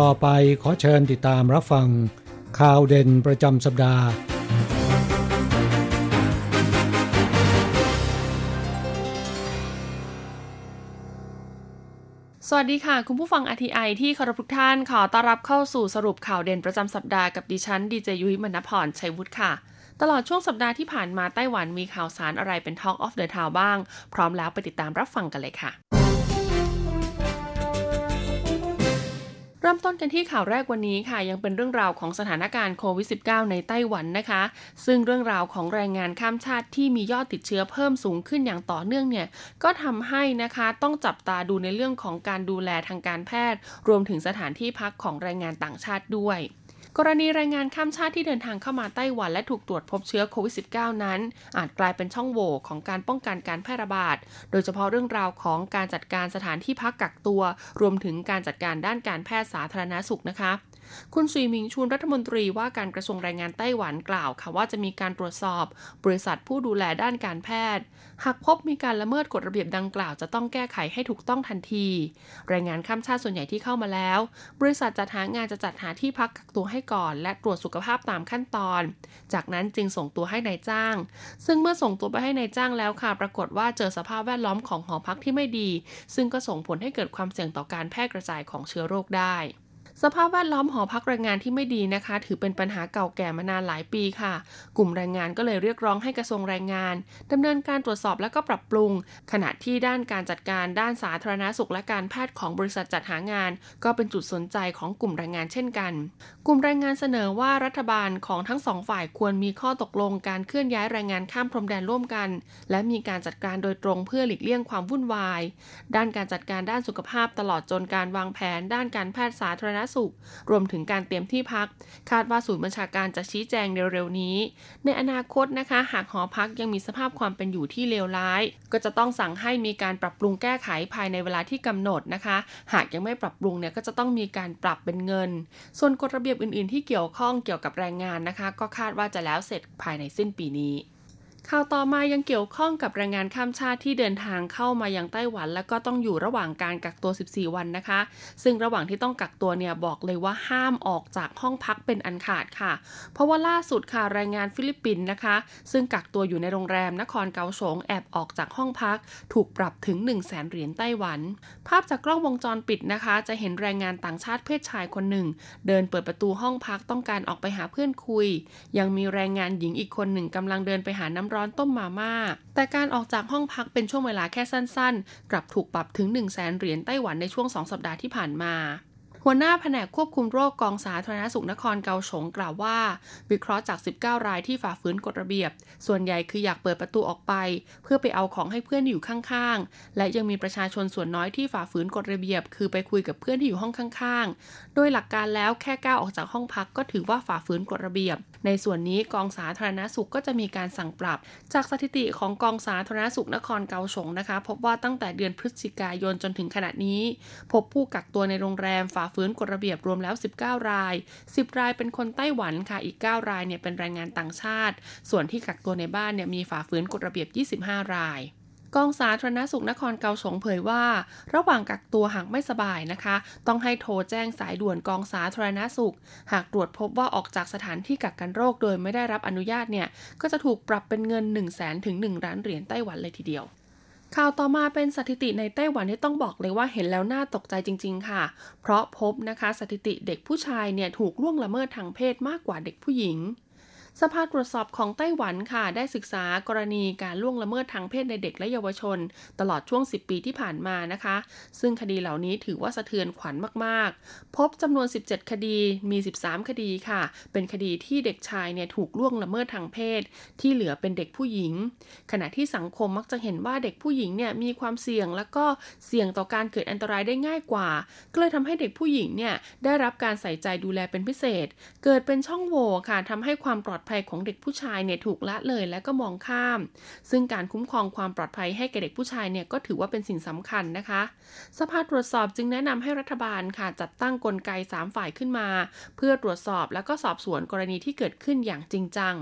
ต่อไปขอเชิญติดตามรับฟัง ข่าวเด่นประจำสัปดาห์ สวัสดีค่ะ คุณผู้ฟัง RTI ที่เคารพทุกท่านขอต้อนรับเข้าสู่สรุปข่าวเด่นประจำสัปดาห์กับดิฉันดีเจยุ้ยมณพรชัยวุฒิค่ะตลอดช่วงสัปดาห์ที่ผ่านมาไต้หวันมีข่าวสารอะไรเป็น Talk of the Town บ้าง พร้อมแล้วไปติดตามรับฟังกันเลยค่ะ เริ่มต้นกันที่ข่าวแรกวันนี้ค่ะ ยังเป็นเรื่องราวของสถานการณ์โควิด -19 ในไต้หวันนะคะ ซึ่งเรื่องราวของแรงงานข้ามชาติที่มียอดติดเชื้อเพิ่มสูงขึ้นอย่างต่อเนื่องเนี่ย ก็ทำให้นะคะต้องจับตาดูในเรื่องของการดูแลทางการแพทย์ รวมถึงสถานที่พักของแรงงานต่างชาติด้วย กรณีแรงงานข้ามชาติที่เดินทางเข้ามาไต้หวันและถูกตรวจพบเชื้อโควิด -19 นั้น อาจกลายเป็นช่องโหว่ของการป้องกันการแพร่ระบาด โดยเฉพาะเรื่องราวของการจัดการสถานที่พักกักตัว รวมถึงการจัดการด้านการแพทย์สาธารณสุขนะคะ คุณซุยมิงชุนรัฐมนตรีว่าการกระทรวงแรงงานไต้หวันกล่าวค่ะว่าจะมีการตรวจสอบบริษัทผู้ดูแลด้านการแพทย์ หากพบมีการละเมิดกฎระเบียบดังกล่าวจะต้องแก้ไขให้ถูกต้องทันที แรงงานข้ามชาติส่วนใหญ่ที่เข้ามาแล้ว บริษัทจัดหางานจะจัดหาที่พักกักตัวให้ก่อน และตรวจสุขภาพตามขั้นตอน จากนั้นจึงส่งตัวให้ในายจ้าง ซึ่งเมื่อส่งตัวไปให้ในายจ้างแล้วค่ะ ปรากฏว่าเจอสภาพแวดล้อมของหอพักที่ไม่ดี ซึ่งก็ส่งผลให้เกิดความเสี่ยงต่อการแพร่กระจายของเชื้อโรคได้ สภาพแวดล้อมหอพักแรงงานที่ไม่ดีนะคะ ถือเป็นปัญหาเก่าแก่มานานหลายปีค่ะ กลุ่มแรงงานก็เลยเรียกร้องให้กระทรวงแรงงานดำเนินการตรวจสอบและก็ปรับปรุง ขณะที่ด้านการจัดการด้านสาธารณสุขและการแพทย์ของบริษัทจัดหางาน ก็เป็นจุดสนใจของกลุ่มแรงงานเช่นกัน กลุ่มแรงงานเสนอว่ารัฐบาลของทั้งสองฝ่ายควรมีข้อตกลงการเคลื่อนย้ายแรงงานข้ามพรมแดนร่วมกัน และมีการจัดการโดยตรงเพื่อหลีกเลี่ยงความวุ่นวาย ด้านการจัดการด้านสุขภาพตลอดจนการวางแผน ด้านการแพทย์สาธารณสุข รวมถึงการเตรียมที่พัก คาดว่าศูนย์บัญชาการจะชี้แจงเร็วๆนี้ ในอนาคตนะคะ หากหอพักยังมีสภาพความเป็นอยู่ที่เลวร้าย ก็จะต้องสั่งให้มีการปรับปรุงแก้ไขภายในเวลาที่กำหนดนะคะ หากยังไม่ปรับปรุงเนี่ยก็จะต้องมีการปรับเป็นเงิน ส่วนกฎระเบียบอื่น ๆ ที่เกี่ยวข้องเกี่ยวกับแรงงานนะคะ ก็คาดว่าจะแล้วเสร็จภายในสิ้นปีนี้ ข่าวต่อมายังเกี่ยวข้องกับแรงงานข้ามชาติที่เดินทางเข้ามายังไต้หวัน แล้วก็ต้องอยู่ระหว่างการกักตัว 14 วันนะคะ ซึ่งระหว่างที่ต้องกักตัวเนี่ยบอกเลยว่าห้ามออกจากห้องพักเป็นอันขาดค่ะ เพราะว่าล่าสุดค่ะแรงงานฟิลิปปินส์นะคะ ซึ่งกักตัวอยู่ในโรงแรมนครเกาสงแอบออกจากห้องพัก ถูกปรับถึง 1 0 0 0 0แสนเหรียญไต้หวัน ภาพจากกล้องวงจรปิดนะคะ จะเห็นแรงงานต่างชาติเพศชายคนหนึ่ง เดินเปิดประตูห้องพักต้องการออกไปหาเพื่อนคุย ยังมีแรงงานหญิงอีกคนหนึ่งกำลังเดินไปหาน้ำร้อนต้มมาม่า แต่การออกจากห้องพักเป็นช่วงเวลาแค่สั้นๆ กลับถูกปรับถึง 1 0 0 0 0แสนเหรียญไต้หวันในช่วง 2 สัปดาห์ที่ผ่านมา หัวหน้าแผนกควบคุมโรคกองสาธารณสุขนครเกาสงกล่าวว่า วิเคราะห์จาก 19 รายที่ฝ่าฝืนกฎระเบียบ ส่วนใหญ่คืออยากเปิดประตูออกไป เพื่อไปเอาของให้เพื่อนที่อยู่ข้างๆ และยังมีประชาชนส่วนน้อยที่ฝ่าฝืนกฎระเบียบ คือไปคุยกับเพื่อนที่อยู่ห้องข้างๆ โดยหลักการแล้วแค่ก้าวออกจากห้องพักก็ถือว่าฝ่าฝืนกฎระเบียบ ในส่วนนี้กองสาธารณสุขก็จะมีการสั่งปรับ จากสถิติของกองสาธารณสุขนครเกาสงนะคะ พบว่าตั้งแต่เดือนพฤศจิกายนจนถึงขณะนี้ พบผู้กักตัวในโรงแรมฝ่าฝืนกฎระเบียบรวมแล้ว 19 ราย 10 รายเป็นคนไต้หวันค่ะ อีก 9 รายเนี่ยเป็นแรงงานต่างชาติ ส่วนที่กักตัวในบ้านเนี่ยมีฝ่าฝืนกฎระเบียบ 25 รายกองสาธารณสุขนครเกาสงเผยว่า ระหว่างกักตัวหากไม่สบายนะคะ ต้องให้โทรแจ้งสายด่วนกองสาธารณสุข หากตรวจพบว่าออกจากสถานที่กักกันโรคโดยไม่ได้รับอนุญาตเนี่ย ก็จะถูกปรับเป็นเงิน 1 0 0 0 0 0ถึง1ล้านเหรียญไต้หวันเลยทีเดียว ข่าวต่อมาเป็นสถิติในไต้หวันที่ต้องบอกเลยว่าเห็นแล้วน่าตกใจจริง ๆ ค่ะ เพราะพบนะคะสถิติเด็กผู้ชายเนี่ยถูกล่วงละเมิดทางเพศมากกว่าเด็กผู้หญิง สภาตรวจสอบของไต้หวันค่ะ ได้ศึกษากรณีการล่วงละเมิดทางเพศในเด็กและเยาวชน ตลอดช่วง 10 ปีที่ผ่านมานะคะ ซึ่งคดีเหล่านี้ถือว่าสะเทือนขวัญมากๆ พบจำนวน 17 คดีมี 13 คดีค่ะ เป็นคดีที่เด็กชายเนี่ยถูกล่วงละเมิดทางเพศ ที่เหลือเป็นเด็กผู้หญิง ขณะที่สังคมมักจะเห็นว่าเด็กผู้หญิงเนี่ยมีความเสี่ยงแล้วก็เสี่ยงต่อการเกิดอันตรายได้ง่ายกว่า ก็เลยทำให้เด็กผู้หญิงเนี่ยได้รับการใส่ใจดูแลเป็นพิเศษ เกิดเป็นช่องโหว่ค่ะทำให้ความปลอดภัยของเด็กผู้ชายเนี่ยถูกละเลยและก็มองข้าม ซึ่งการคุ้มครองความปลอดภัยให้แก่เด็กผู้ชายเนี่ยก็ถือว่าเป็นสิ่งสำคัญนะคะ สภาตรวจสอบจึงแนะนำให้รัฐบาลค่ะจัดตั้งกลไก 3 ฝ่ายขึ้นมา เพื่อตรวจสอบและก็สอบสวนกรณีที่เกิดขึ้นอย่างจริงจัง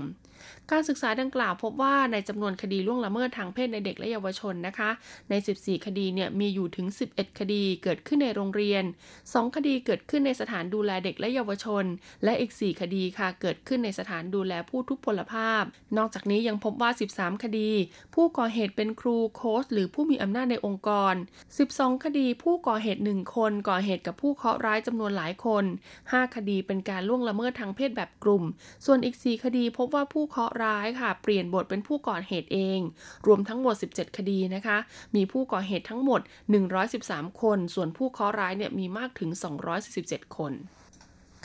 การศึกษาดังกล่าวพบว่าในจำนวนคดีล่วงละเมิดทางเพศในเด็กและเยาวชนนะคะ ใน 14 คดีเนี่ยมีอยู่ถึง 11 คดีเกิดขึ้นในโรงเรียน 2 คดีเกิดขึ้นในสถานดูแลเด็กและเยาวชน และอีก 4 คดีค่ะเกิดขึ้นในสถานดูแลผู้ทุพพลภาพ นอกจากนี้ยังพบว่า 13 คดี ผู้ก่อเหตุเป็นครูโค้ชหรือผู้มีอำนาจในองค์กร 12 คดีผู้ก่อเหตุ 1 คนก่อเหตุกับผู้เคราะห์ร้ายจำนวนหลายคน 5 คดีเป็นการล่วงละเมิดทางเพศแบบกลุ่ม ส่วนอีก 4 คดีพบว่าผู้เคราะห์ร้ายค่ะ เปลี่ยนบทเป็นผู้ก่อเหตุเอง รวมทั้งหมด 17 คดีนะคะ มีผู้ก่อเหตุทั้งหมด 113 คน ส่วนผู้เคราะห์ร้ายเนี่ยมีมากถึง 247 คน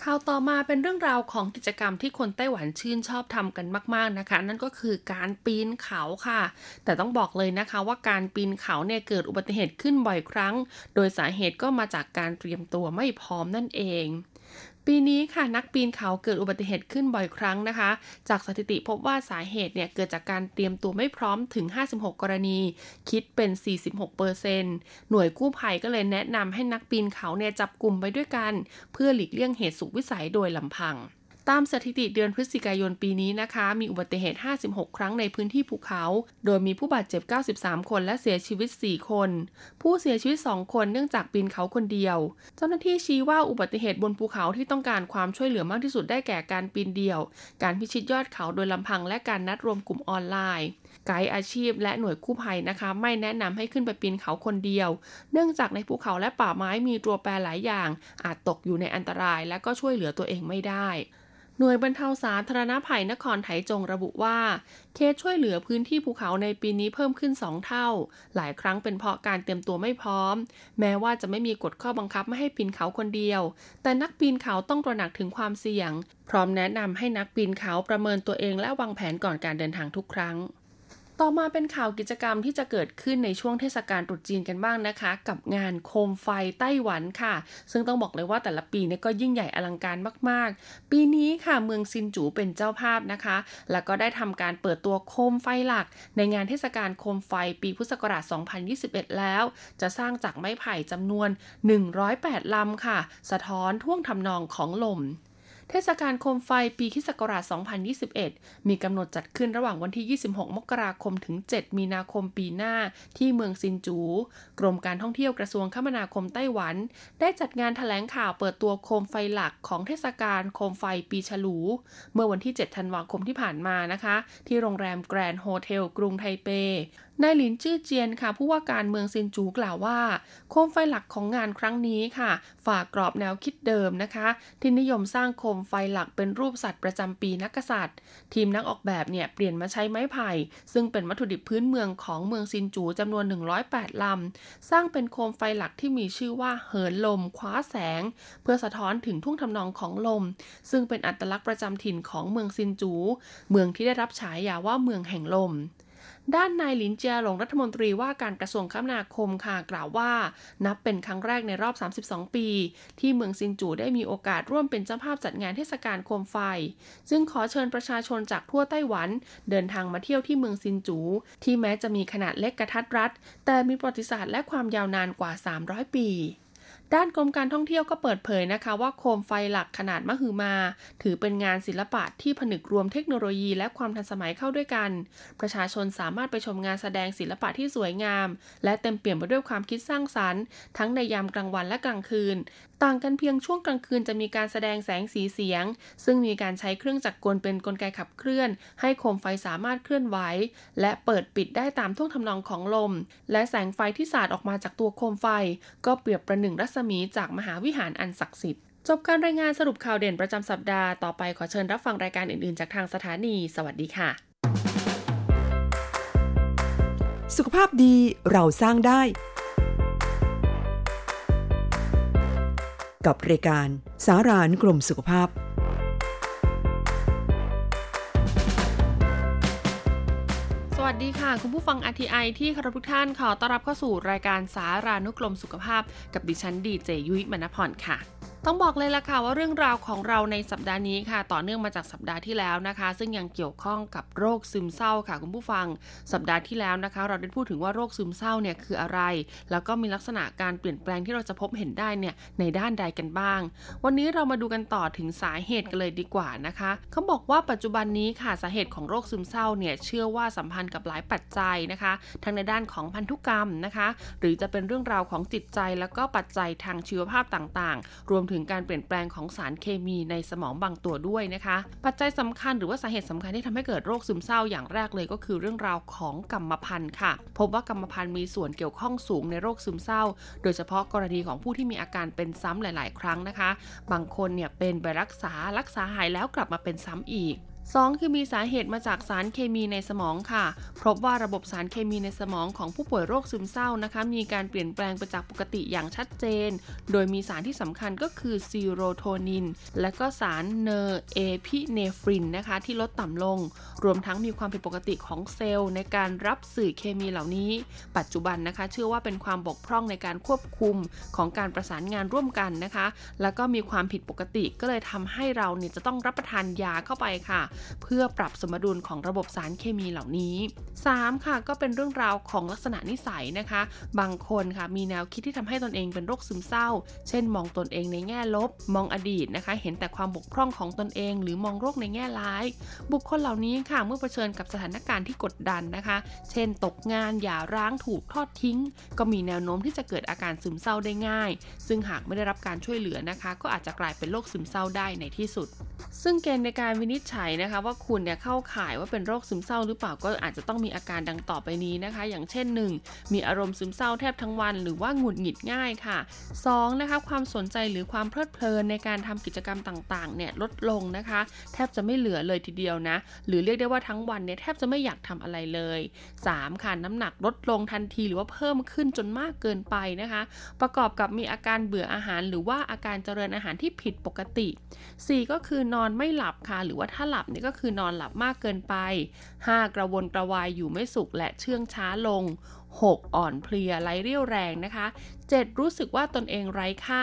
ข่าวต่อมาเป็นเรื่องราวของกิจกรรมที่คนไต้หวันชื่นชอบทำกันมาก ๆนะคะ นั่นก็คือการปีนเขาค่ะ แต่ต้องบอกเลยนะคะว่าการปีนเขาเนี่ยเกิดอุบัติเหตุขึ้นบ่อยครั้ง โดยสาเหตุก็มาจากการเตรียมตัวไม่พร้อมนั่นเอง ปีนี้ค่ะนักปีนเขาเกิดอุบัติเหตุขึ้นบ่อยครั้งนะคะ จากสถิติพบว่าสาเหตุเนี่ยเกิดจากการเตรียมตัวไม่พร้อมถึง 56 กรณี คิดเป็น 46เปอร์เซนหน่วยกู้ภัยก็เลยแนะนำให้นักปีนเขาเนี่ยจับกลุ่มไปด้วยกัน เพื่อหลีกเลี่ยงเหตุสุขวิสัยโดยลำพัง ตามสถิติเดือนพฤศจิกายนปีนี้นะคะ มีอุบัติเหตุ 56 ครั้งในพื้นที่ภูเขา โดยมีผู้บาดเจ็บ 93 คนและเสียชีวิต 4 คน ผู้เสียชีวิต 2 คนเนื่องจากปีนเขาคนเดียว เจ้าหน้าที่ชี้ว่าอุบัติเหตุบนภูเขาที่ต้องการความช่วยเหลือมากที่สุดได้แก่การปีนเดี่ยว การพิชิตยอดเขาโดยลำพังและการนัดรวมกลุ่มออนไลน์ไกด์อาชีพและหน่วยกู้ภัยนะคะ ไม่แนะนำให้ขึ้นไปปีนเขาคนเดียว เนื่องจากในภูเขาและป่าไม้มีตัวแปรหลายอย่าง อาจตกอยู่ในอันตรายและก็ช่วยเหลือตัวเองไม่ได้ หน่วยบรรเทาสาธารณภัยนครไถจงระบุว่า เคสช่วยเหลือพื้นที่ภูเขาในปีนี้เพิ่มขึ้นสองเท่า หลายครั้งเป็นเพราะการเตรียมตัวไม่พร้อม แม้ว่าจะไม่มีกฎข้อบังคับไม่ให้ปีนเขาคนเดียว แต่นักปีนเขาต้องตระหนักถึงความเสี่ยง พร้อมแนะนำให้นักปีนเขาประเมินตัวเองและวางแผนก่อนการเดินทางทุกครั้ง ต่อมาเป็นข่าวกิจกรรมที่จะเกิดขึ้นในช่วงเทศกาลตรุษจีนกันบ้างนะคะ กับงานโคมไฟไต้หวันค่ะ ซึ่งต้องบอกเลยว่าแต่ละปีนี่ก็ยิ่งใหญ่อลังการมาก ๆ ปีนี้ค่ะเมืองซินจูเป็นเจ้าภาพนะคะ แล้วก็ได้ทำการเปิดตัวโคมไฟหลัก ในงานเทศกาลโคมไฟปีพุทธศักราช 2021 แล้ว จะสร้างจากไม้ไผ่จำนวน 108 ลำค่ะ สะท้อนท่วงทำนองของลม เทศกาลโคมไฟปีคริสต์ศักราช 2021 มีกำหนดจัดขึ้นระหว่างวันที่ 26 มกราคมถึง 7 มีนาคมปีหน้าที่เมืองซินจู กรมการท่องเที่ยวกระทรวงคมนาคมไต้หวัน ได้จัดงานแถลงข่าวเปิดตัวโคมไฟหลักของเทศกาลโคมไฟปีฉลู เมื่อวันที่ 7 ธันวาคมที่ผ่านมานะคะ ที่โรงแรม Grand Hotel กรุงไทเป นายหลินจื้อเจียนค่ะ ผู้ว่าการเมืองซินจูกล่าวว่า โคมไฟหลักของงานครั้งนี้ค่ะฝากกรอบแนวคิดเดิมนะคะ ที่นิยมสร้างโคมไฟหลักเป็นรูปสัตว์ประจำปีนักษัตริย์ ทีมนักออกแบบเนี่ยเปลี่ยนมาใช้ไม้ไผ่ ซึ่งเป็นวัตถุดิบพื้นเมืองของเมืองซินจูจำนวน 108 ลำ สร้างเป็นโคมไฟหลักที่มีชื่อว่าเหินลม คว้าแสง เพื่อสะท้อนถึงทุ่งทำนองของลม ซึ่งเป็นอัตลักษณ์ประจำถิ่นของเมืองซินจู เมืองที่ได้รับฉายาว่าเมืองแห่งลม ด้านนายหลินเจียหลงรัฐมนตรีว่าการกระทรวงคมนาคมค่ะกล่าวว่า นับเป็นครั้งแรกในรอบ 32 ปี ที่เมืองซินจูได้มีโอกาสร่วมเป็นเจ้าภาพจัดงานเทศกาลโคมไฟ ซึ่งขอเชิญประชาชนจากทั่วไต้หวัน เดินทางมาเที่ยวที่เมืองซินจู ที่แม้จะมีขนาดเล็กกระทัดรัดแต่มีประวัติศาสตร์และความยาวนานกว่า 300 ปี ด้านกรมการท่องเที่ยวก็เปิดเผยนะคะว่าโคมไฟหลักขนาดมหึมา ถือเป็นงานศิลปะที่ผนึกรวมเทคโนโลยีและความทันสมัยเข้าด้วยกัน ประชาชนสามารถไปชมงานแสดงศิลปะที่สวยงาม และเต็มเปี่ยมไปด้วยความคิดสร้างสรรค์ ทั้งในยามกลางวันและกลางคืนต่างกันเพียงช่วงกลางคืนจะมีการแสดงแสงสีเสียง ซึ่งมีการใช้เครื่องจักรกลเป็นนกลไกขับเคลื่อน ให้โคมไฟสามารถเคลื่อนไหว และเปิดปิดได้ตามท่วงทำนองของลม และแสงไฟที่สาดออกมาจากตัวโคมไฟ ก็เปรียบประหนึ่งรัศมีจากมหาวิหารอันศักดิ์สิทธิ์จบการรายงานสรุปข่าวเด่นประจำสัปดาห์ ต่อไปขอเชิญรับฟังรายการอื่น ๆ จากทางสถานี สวัสดีค่ะ สุขภาพดีเราสร้างได้ กับรายการสารานกลมสุขภาพ สวัสดีค่ะ คุณผู้ฟัง RTI ที่คารพทุกท่านขอต้อนรับเข้าสู่รายการสารานุกรมสุขภาพ กับดิฉันดีเจยุ้ยมณพรค่ะ ต้องบอกเลยล่ะค่ะว่าเรื่องราวของเราในสัปดาห์นี้ค่ะ ต่อเนื่องมาจากสัปดาห์ที่แล้วนะคะ ซึ่งยังเกี่ยวข้องกับโรคซึมเศร้าค่ะคุณผู้ฟัง สัปดาห์ที่แล้วนะคะ เราได้พูดถึงว่าโรคซึมเศร้าเนี่ยคืออะไร แล้วก็มีลักษณะการเปลี่ยนแปลงที่เราจะพบเห็นได้เนี่ยในด้านใดกันบ้าง วันนี้เรามาดูกันต่อถึงสาเหตุกันเลยดีกว่านะคะเขาบอกว่าปัจจุบันนี้ค่ะสาเหตุของโรคซึมเศร้าเนี่ยเชื่อว่าสัมพันธ์กับหลายปัจจัยนะคะ ทั้งในด้านของพันธุกรรมนะคะ หรือจะเป็นเรื่องราวของจิตใจแล้วก็ปัจจัยทางชีวภาพต่างๆ รวมถึงถึงการเปลี่ยนแปลงของสารเคมีในสมองบางตัวด้วยนะคะ ปัจจัยสำคัญหรือว่าสาเหตุสำคัญที่ทำให้เกิดโรคซึมเศร้าอย่างแรกเลยก็คือเรื่องราวของกรรมพันธุ์ค่ะ พบว่ากรรมพันธุ์มีส่วนเกี่ยวข้องสูงในโรคซึมเศร้า โดยเฉพาะกรณีของผู้ที่มีอาการเป็นซ้ำหลาย ๆ ครั้งนะคะ บางคนเนี่ยเป็นไปรักษารักษาหายแล้วกลับมาเป็นซ้ำอีก 2 คือมีสาเหตุมาจากสารเคมีในสมองค่ะ พบว่าระบบสารเคมีในสมองของผู้ป่วยโรคซึมเศร้านะคะ มีการเปลี่ยนแปลงไปจากปกติอย่างชัดเจน โดยมีสารที่สำคัญก็คือซีโรโทนิน และก็สารนอร์เอพิเนฟรินนะคะ ที่ลดต่ำลง รวมทั้งมีความผิดปกติของเซลล์ ในการรับสื่อเคมีเหล่านี้ ปัจจุบันนะคะ เชื่อว่าเป็นความบกพร่องในการควบคุมของการประสานงานร่วมกันนะคะ แล้วก็มีความผิดปกติก็เลยทำให้เราเนี่ยจะต้องรับประทานยาเข้าไปค่ะเพื่อปรับสมดุลของระบบสารเคมีเหล่านี้ 3. ค่ะก็เป็นเรื่องราวของลักษณะนิสัยนะคะ บางคนค่ะมีแนวคิดที่ทำให้ตนเองเป็นโรคซึมเศร้า เช่น มองตนเองในแง่ลบ มองอดีตนะคะ เห็นแต่ความบกพร่องของตนเอง หรือมองโรคในแง่ร้าย บุคคลเหล่านี้ค่ะเมื่อเผชิญกับสถานการณ์ที่กดดันนะคะ เช่น ตกงานหย่าร้างถูกทอดทิ้ง ก็มีแนวโน้มที่จะเกิดอาการซึมเศร้าได้ง่าย ซึ่งหากไม่ได้รับการช่วยเหลือนะคะ ก็อาจจะกลายเป็นโรคซึมเศร้าได้ในที่สุด ซึ่งเกณฑ์ในการวินิจฉัยนะคะว่าคุณเนี่ยเข้าข่ายว่าเป็นโรคซึมเศร้าหรือเปล่าก็อาจจะต้องมีอาการดังต่อไปนี้นะคะ อย่างเช่น 1. มีอารมณ์ซึมเศร้าแทบทั้งวัน หรือว่าหงุดหงิดง่ายค่ะ 2. นะคะความสนใจหรือความเพลิดเพลินในการทำกิจกรรมต่างๆเนี่ยลดลงนะคะ แทบจะไม่เหลือเลยทีเดียวนะ หรือเรียกได้ว่าทั้งวันเนี่ยแทบจะไม่อยากทำอะไรเลย 3. ค่ะน้ำหนักลดลงทันทีหรือว่าเพิ่มขึ้นจนมากเกินไปนะคะ ประกอบกับมีอาการเบื่ออาหาร หรือว่าอาการเจริญอาหารที่ผิดปกติ 4. ก็คือนอนไม่หลับค่ะหรือว่าถ้าหลับเนี่ยก็คือนอนหลับมากเกินไป 5. กระวนกระวายอยู่ไม่สุขและเชื่องช้าลง 6. อ่อนเพลียไร้เรี่ยวแรงนะคะ 7. รู้สึกว่าตนเองไร้ค่า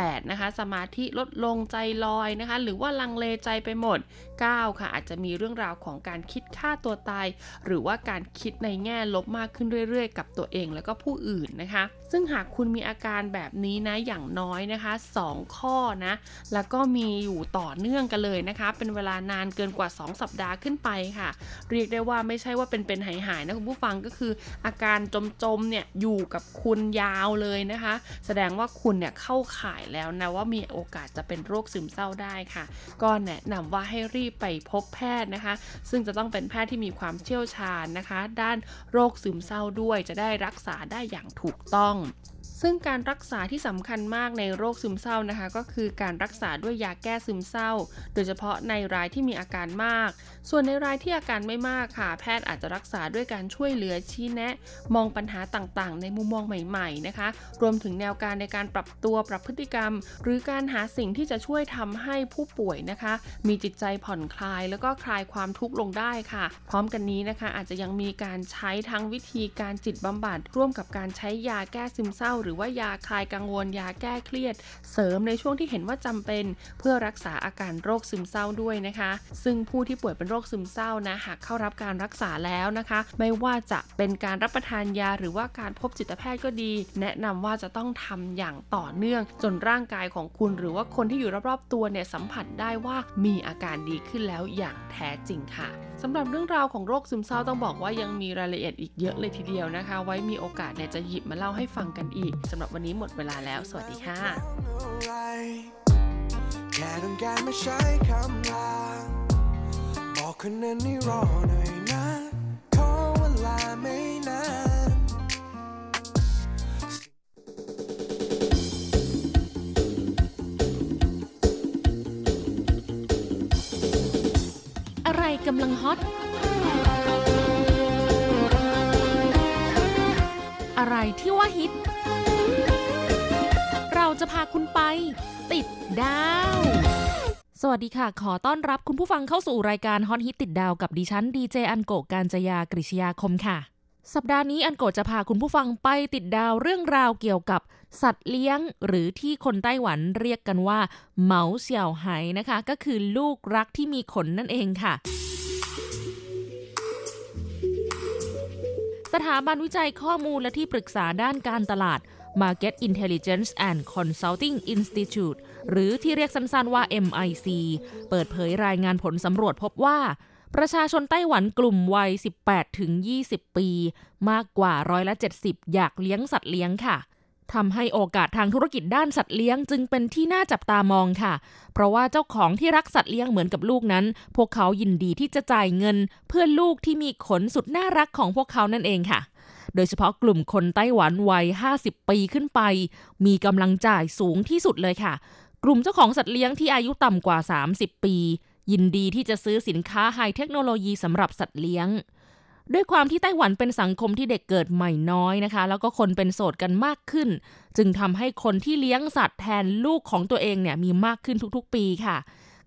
8 นะคะ สมาธิลดลงใจลอยนะคะ หรือว่าลังเลใจไปหมด 9 ค่ะ อาจจะมีเรื่องราวของการคิดฆ่าตัวตาย หรือว่าการคิดในแง่ลบมากขึ้นเรื่อยๆ กับตัวเองแล้วก็ผู้อื่นนะคะ ซึ่งหากคุณมีอาการแบบนี้นะอย่างน้อยนะคะ 2 ข้อนะ แล้วก็มีอยู่ต่อเนื่องกันเลยนะคะ เป็นเวลานานเกินกว่า 2 สัปดาห์ขึ้นไปค่ะ เรียกได้ว่าไม่ใช่ว่าเป็นเป็นหายๆนะคุณผู้ฟังก็คือ อาการจมๆเนี่ยอยู่กับคุณยาวเลยนะคะ แสดงว่าคุณเนี่ยเข้าข่ายแล้วนะว่ามีโอกาสจะเป็นโรคซึมเศร้าได้ค่ะ ก็แนะนำว่าให้รีบไปพบแพทย์นะคะ ซึ่งจะต้องเป็นแพทย์ที่มีความเชี่ยวชาญนะคะ ด้านโรคซึมเศร้าด้วยจะได้รักษาได้อย่างถูกต้อง ซึ่งการรักษาที่สำคัญมากในโรคซึมเศร้านะคะ ก็คือการรักษาด้วยยาแก้ซึมเศร้า โดยเฉพาะในรายที่มีอาการมาก ส่วนในรายที่อาการไม่มากค่ะ แพทย์อาจจะรักษาด้วยการช่วยเหลือชี้แนะ มองปัญหาต่างๆ ในมุมมองใหม่ ๆนะคะ รวมถึงแนวการในการปรับตัวปรับพฤติกรรม หรือการหาสิ่งที่จะช่วยทำให้ผู้ป่วยนะคะ มีจิตใจผ่อนคลาย แล้วก็คลายความทุกข์ลงได้ค่ะ พร้อมกันนี้นะคะ อาจจะยังมีการใช้ทั้งวิธีการจิตบำบัดร่วมกับการใช้ยาแก้ซึมเศร้าหรือือว่ายาคลายกังวล ยาแก้เครียด เสริมในช่วงที่เห็นว่าจำเป็นเพื่อรักษาอาการโรคซึมเศร้าด้วยนะคะ ซึ่งผู้ที่ป่วยเป็นโรคซึมเศร้านะหากเข้ารับการรักษาแล้วนะคะ ไม่ว่าจะเป็นการรับประทานยาหรือว่าการพบจิตแพทย์ก็ดี แนะนำว่าจะต้องทำอย่างต่อเนื่อง จนร่างกายของคุณหรือว่าคนที่อยู่รอบๆตัวเนี่ยสัมผัสได้ว่ามีอาการดีขึ้นแล้วอย่างแท้จริงค่ะ สำหรับเรื่องราวของโรคซึมเศร้าต้องบอกว่ายังมีรายละเอียดอีกเยอะเลยทีเดียวนะคะ ไว้มีโอกาสเนี่ยจะหยิบมาเล่าให้ฟังกันอีกสำหรับวันนี้หมดเวลาแล้ว สวัสดีค่ะ แค่ต้องการมาใช้คำลาบอกคนนั้นนี่รอหน่อยนะขอเวลาไม่ อะไรกำลังฮอต อะไรที่ว่าฮิต เราจะพาคุณไป ติดดาว สวัสดีค่ะ ขอต้อนรับคุณผู้ฟังเข้าสู่รายการฮอตฮิตติดดาวกับดิฉันดีเจอันโกการจยากริชยาคมค่ะ สัปดาห์นี้อันโกจะพาคุณผู้ฟังไปติดดาวเรื่องราวเกี่ยวกับสัตว์เลี้ยง หรือที่คนไต้หวันเรียกกันว่าเหมาเสี่ยวไหนะคะ ก็คือลูกรักที่มีขนนั่นเองค่ะสถาบันวิจัยข้อมูลและที่ปรึกษาด้านการตลาด Market Intelligence and Consulting Institute หรือที่เรียกสั้นๆว่า MIC เปิดเผยรายงานผลสำรวจพบว่า ประชาชนไต้หวันกลุ่มวัย 18-20 ปี มากกว่าร้อยละ 70 อยากเลี้ยงสัตว์เลี้ยงค่ะทำให้โอกาสทางธุรกิจด้านสัตว์เลี้ยงจึงเป็นที่น่าจับตามองค่ะ เพราะว่าเจ้าของที่รักสัตว์เลี้ยงเหมือนกับลูกนั้น พวกเขายินดีที่จะจ่ายเงิน เพื่อลูกที่มีขนสุดน่ารักของพวกเขานั่นเองค่ะ โดยเฉพาะกลุ่มคนไต้หวันวัย 50 ปีขึ้นไป มีกำลังจ่ายสูงที่สุดเลยค่ะ กลุ่มเจ้าของสัตว์เลี้ยงที่อายุต่ำกว่า 30 ปี ยินดีที่จะซื้อสินค้าไฮเทคโนโลยีสำหรับสัตว์เลี้ยง ด้วยความที่ไต้หวันเป็นสังคมที่เด็กเกิดใหม่น้อยนะคะ แล้วก็คนเป็นโสดกันมากขึ้น จึงทำให้คนที่เลี้ยงสัตว์แทนลูกของตัวเองเนี่ยมีมากขึ้นทุกๆ ปีค่ะ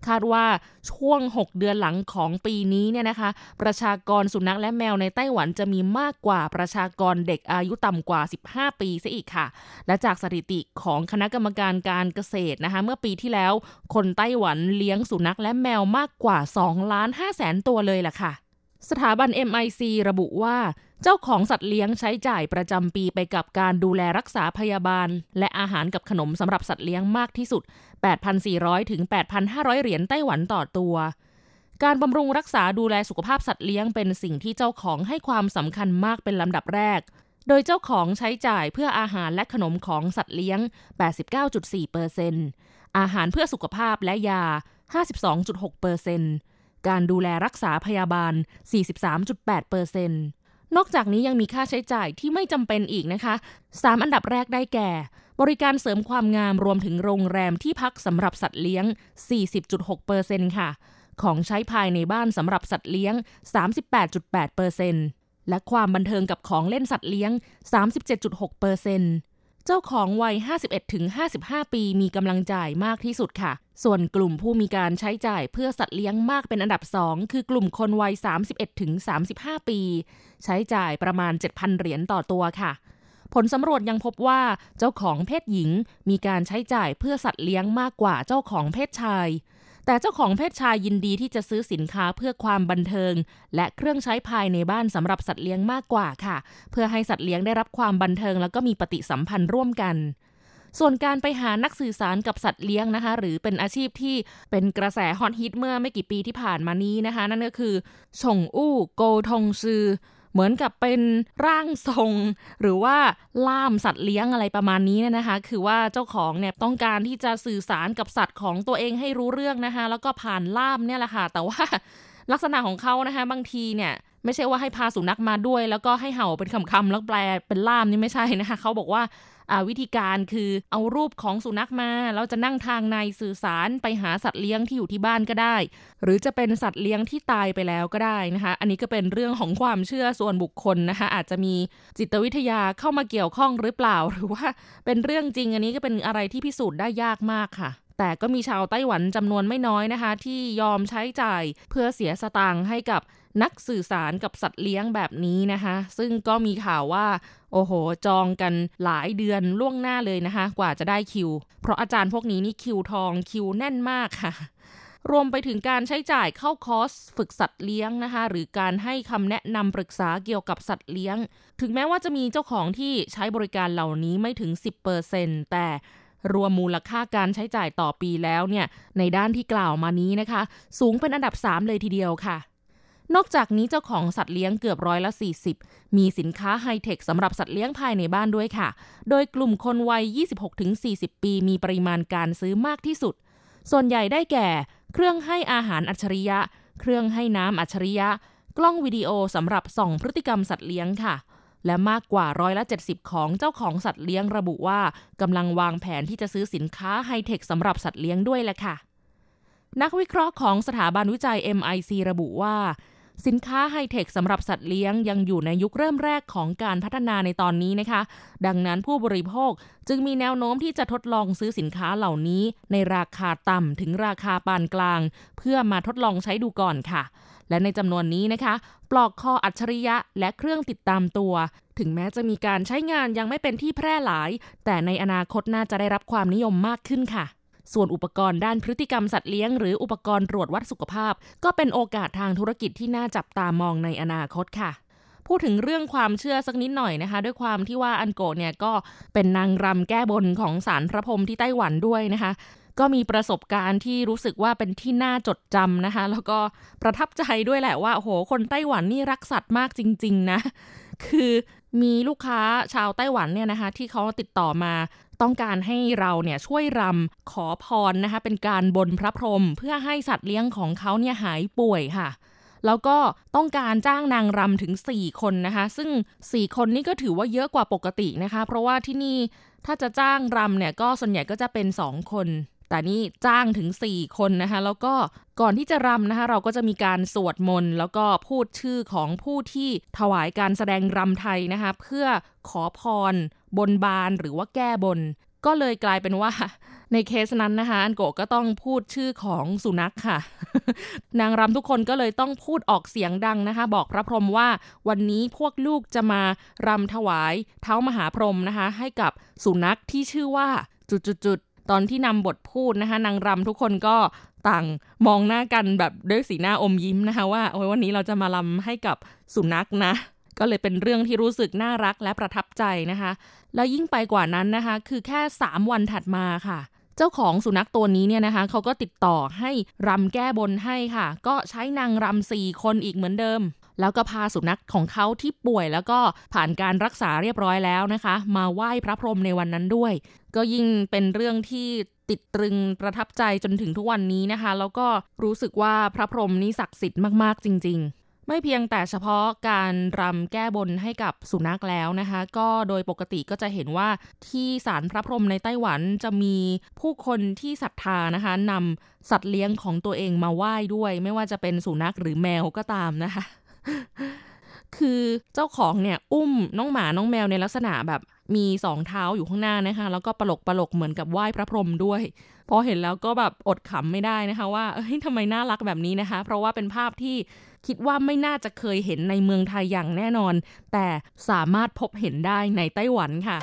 คาดว่าช่วง 6 เดือนหลังของปีนี้เนี่ยนะคะ ประชากรสุนัขและแมวในไต้หวันจะมีมากกว่าประชากรเด็กอายุต่ำกว่า 15 ปีซะอีกค่ะ และจากสถิติของคณะกรรมการการเกษตรนะคะเมื่อปีที่แล้ว คนไต้หวันเลี้ยงสุนัขและแมวมากกว่า2ล้าน5แสนตัวเลยล่ะค่ะ สถาบัน MIC ระบุว่า เจ้าของสัตว์เลี้ยงใช้จ่ายประจำปีไปกับการดูแลรักษาพยาบาล และอาหารกับขนมสำหรับสัตว์เลี้ยงมากที่สุด 8,400 ถึง 8,500 เหรียญไต้หวันต่อตัว การบำรุงรักษาดูแลสุขภาพสัตว์เลี้ยงเป็นสิ่งที่เจ้าของให้ความสำคัญมากเป็นลำดับแรก โดยเจ้าของใช้จ่ายเพื่ออาหารและขนมของสัตว์เลี้ยง 89.4%อาหารเพื่อสุขภาพและยา 52.6% การดูแลรักษาพยาบาล 43.8เปอร์เซ็นต์นอกจากนี้ยังมีค่าใช้จ่ายที่ไม่จำเป็นอีกนะคะ 3 อันดับแรกได้แก่ บริการเสริมความงามรวมถึงโรงแรมที่พักสำหรับสัตว์เลี้ยง 40.6เปอร์เซ็นต์ค่ะ ของใช้ภายในบ้านสำหรับสัตว์เลี้ยง 38.8เปอร์เซ็นต์และความบันเทิงกับของเล่นสัตว์เลี้ยง 37.6เปอร์เซ็นต์ เจ้าของวัย 51-55 ปีมีกำลังจ่ายมากที่สุดค่ะ ส่วนกลุ่มผู้มีการใช้จ่ายเพื่อสัตว์เลี้ยงมากเป็นอันดับสองคือกลุ่มคนวัย 31-35 ปี ใช้จ่ายประมาณ 7,000 เหรียญต่อตัวค่ะ ผลสำรวจยังพบว่าเจ้าของเพศหญิงมีการใช้จ่ายเพื่อสัตว์เลี้ยงมากกว่าเจ้าของเพศชาย แต่เจ้าของเพศชายยินดีที่จะซื้อสินค้าเพื่อความบันเทิง และเครื่องใช้ภายในบ้านสำหรับสัตว์เลี้ยงมากกว่าค่ะ เพื่อให้สัตว์เลี้ยงได้รับความบันเทิง แล้วก็มีปฏิสัมพันธ์ร่วมกัน ส่วนการไปหานักสื่อสารกับสัตว์เลี้ยงนะคะ หรือเป็นอาชีพที่เป็นกระแสฮอตฮิตเมื่อไม่กี่ปีที่ผ่านมานี้นะคะ นั่นก็คือชงอู้โกทงซือ เหมือนกับเป็นร่างทรง หรือว่าล่ามสัตว์เลี้ยงอะไรประมาณนี้เนี่ยนะคะ คือว่าเจ้าของเนี่ยต้องการที่จะสื่อสารกับสัตว์ของตัวเองให้รู้เรื่องนะคะ แล้วก็ผ่านล่ามเนี่ยแหละค่ะ แต่ว่าลักษณะของเขานะคะ บางทีเนี่ยไม่ใช่ว่าให้พาสุนัขมาด้วย แล้วก็ให้เห่าเป็นคำๆแล้วแปลเป็นล่ามนี่ไม่ใช่นะคะเขาบอกว่า วิธีการคือเอารูปของสุนัขมาแล้วจะนั่งทางในสื่อสารไปหาสัตว์เลี้ยงที่อยู่ที่บ้านก็ได้ หรือจะเป็นสัตว์เลี้ยงที่ตายไปแล้วก็ได้นะคะ อันนี้ก็เป็นเรื่องของความเชื่อส่วนบุคคลนะคะ อาจจะมีจิตวิทยาเข้ามาเกี่ยวข้องหรือเปล่า หรือว่าเป็นเรื่องจริงอันนี้ก็เป็นอะไรที่พิสูจน์ได้ยากมากค่ะแต่ก็มีชาวไต้หวันจำนวนไม่น้อยนะคะ ที่ยอมใช้จ่ายเพื่อเสียสตางค์ให้กับ นักสื่อสารกับสัตว์เลี้ยงแบบนี้นะคะ ซึ่งก็มีข่าวว่า โอ้โห จองกันหลายเดือนล่วงหน้าเลยนะคะ กว่าจะได้คิว เพราะอาจารย์พวกนี้นี่คิวทองคิวแน่นมากค่ะรวมไปถึงการใช้จ่ายเข้าคอร์สฝึกสัตว์เลี้ยงนะคะ หรือการให้คำแนะนำปรึกษาเกี่ยวกับสัตว์เลี้ยง ถึงแม้ว่าจะมีเจ้าของที่ใช้บริการเหล่านี้ไม่ถึง 10%แต่รวมมูลค่าการใช้จ่ายต่อปีแล้วเนี่ย ในด้านที่กล่าวมานี้นะคะ สูงเป็นอันดับ 3 เลยทีเดียวค่ะ นอกจากนี้เจ้าของสัตว์เลี้ยงเกือบร้อยละ 40 มีสินค้าไฮเทคสำหรับสัตว์เลี้ยงภายในบ้านด้วยค่ะ โดยกลุ่มคนวัย 26-40 ปีมีปริมาณการซื้อมากที่สุด ส่วนใหญ่ได้แก่ เครื่องให้อาหารอัจฉริยะ เครื่องให้น้ำอัจฉริยะ กล้องวิดีโอสำหรับส่องพฤติกรรมสัตว์เลี้ยงค่ะ และมากกว่าร้อยละ 70 ของเจ้าของสัตว์เลี้ยงระบุว่ากำลังวางแผนที่จะซื้อสินค้าไฮเทคสำหรับสัตว์เลี้ยงด้วยแหละค่ะนักวิเคราะห์ของสถาบันวิจัย MIC ระบุว่า สินค้าไฮเทคสำหรับสัตว์เลี้ยงยังอยู่ในยุคเริ่มแรกของการพัฒนาในตอนนี้นะคะ ดังนั้นผู้บริโภคจึงมีแนวโน้มที่จะทดลองซื้อสินค้าเหล่านี้ ในราคาต่ำถึงราคาปานกลาง เพื่อมาทดลองใช้ดูก่อนค่ะ และในจำนวนนี้นะคะ ปลอกคออัจฉริยะและเครื่องติดตามตัว ถึงแม้จะมีการใช้งานยังไม่เป็นที่แพร่หลาย แต่ในอนาคตน่าจะได้รับความนิยมมากขึ้นค่ะ ส่วนอุปกรณ์ด้านพฤติกรรมสัตว์เลี้ยงหรืออุปกรณ์ตรวจวัดสุขภาพ ก็เป็นโอกาสทางธุรกิจที่น่าจับตามองในอนาคตค่ะพูดถึงเรื่องความเชื่อสักนิดหน่อยนะคะ ด้วยความที่ว่าอันโกเนี่ยก็เป็นนางรำแก้บนของสารพระพรหมที่ไต้หวันด้วยนะคะ ก็มีประสบการณ์ที่รู้สึกว่าเป็นที่น่าจดจำนะคะ แล้วก็ประทับใจด้วยแหละว่าโอ้โหคนไต้หวันนี่รักสัตว์มากจริง ๆ นะ คือมีลูกค้าชาวไต้หวันเนี่ยนะคะ ที่เขาติดต่อมา ต้องการให้เราเนี่ยช่วยรำขอพรนะคะเป็นการบนพระพรหมเพื่อให้สัตว์เลี้ยงของเขาเนี่ยหายป่วยค่ะ แล้วก็ต้องการจ้างนางรำถึง 4 คนนะคะ ซึ่ง 4 คนนี้ก็ถือว่าเยอะกว่าปกตินะคะ เพราะว่าที่นี่ถ้าจะจ้างรำเนี่ยก็ส่วนใหญ่ก็จะเป็น 2 คน แต่นี่จ้างถึง 4 คนนะคะ แล้วก็ก่อนที่จะรำนะคะ เราก็จะมีการสวดมนต์แล้วก็พูดชื่อของผู้ที่ถวายการแสดงรำไทยนะคะ เพื่อขอพร บนบานหรือว่าแก้บน ก็เลยกลายเป็นว่าในเคสนั้นนะคะ อันโกก็ต้องพูดชื่อของสุนัขค่ะ นางรำทุกคนก็เลยต้องพูดออกเสียงดังนะคะ บอกพระพรหมว่าวันนี้พวกลูกจะมารำถวายเท้ามหาพรหมนะคะ ให้กับสุนัขที่ชื่อว่าจุดๆ ตอนที่นำบทพูดนะคะนางรำทุกคนก็ต่างมองหน้ากันแบบด้วยสีหน้าอมยิ้มนะคะว่าโอ้ยวันนี้เราจะมาลำให้กับสุนัขนะ ก็เลยเป็นเรื่องที่รู้สึกน่ารักและประทับใจนะคะ แล้วยิ่งไปกว่านั้นนะคะ คือแค่ 3 วันถัดมาค่ะเจ้าของสุนัขตัวนี้เนี่ยนะคะเขาก็ติดต่อให้รำแก้บนให้ค่ะ ก็ใช้นางรำสี่คนอีกเหมือนเดิม แล้วก็พาสุนัขของเขาที่ป่วย แล้วก็ผ่านการรักษาเรียบร้อยแล้วนะคะ มาไหว้พระพรหมในวันนั้นด้วย ก็ยิ่งเป็นเรื่องที่ติดตรึงประทับใจจนถึงทุกวันนี้นะคะ แล้วก็รู้สึกว่าพระพรหมนี้ศักดิ์สิทธิ์มาก ๆ จริง ๆไม่เพียงแต่เฉพาะการรำแก้บนให้กับสุนัขแล้วนะคะ ก็โดยปกติก็จะเห็นว่าที่ศาลพระพรหมในไต้หวันจะมีผู้คนที่ศรัทธานะคะนำสัตว์เลี้ยงของตัวเองมาไหว้ด้วย ไม่ว่าจะเป็นสุนัขหรือแมวก็ตามนะคะ คือเจ้าของเนี่ยอุ้มน้องหมาน้องแมวในลักษณะแบบมีสองเท้าอยู่ข้างหน้านะคะ แล้วก็ปลกปลกเหมือนกับไหว้พระพรหมด้วย พอเห็นแล้วก็แบบอดขำไม่ได้นะคะ ว่าเฮ้ยทำไมน่ารักแบบนี้นะคะ เพราะว่าเป็นภาพที่คิดว่าไม่น่าจะเคยเห็นในเมืองไทยอย่างแน่นอน แต่สามารถพบเห็นได้ในไต้หวันค่ะ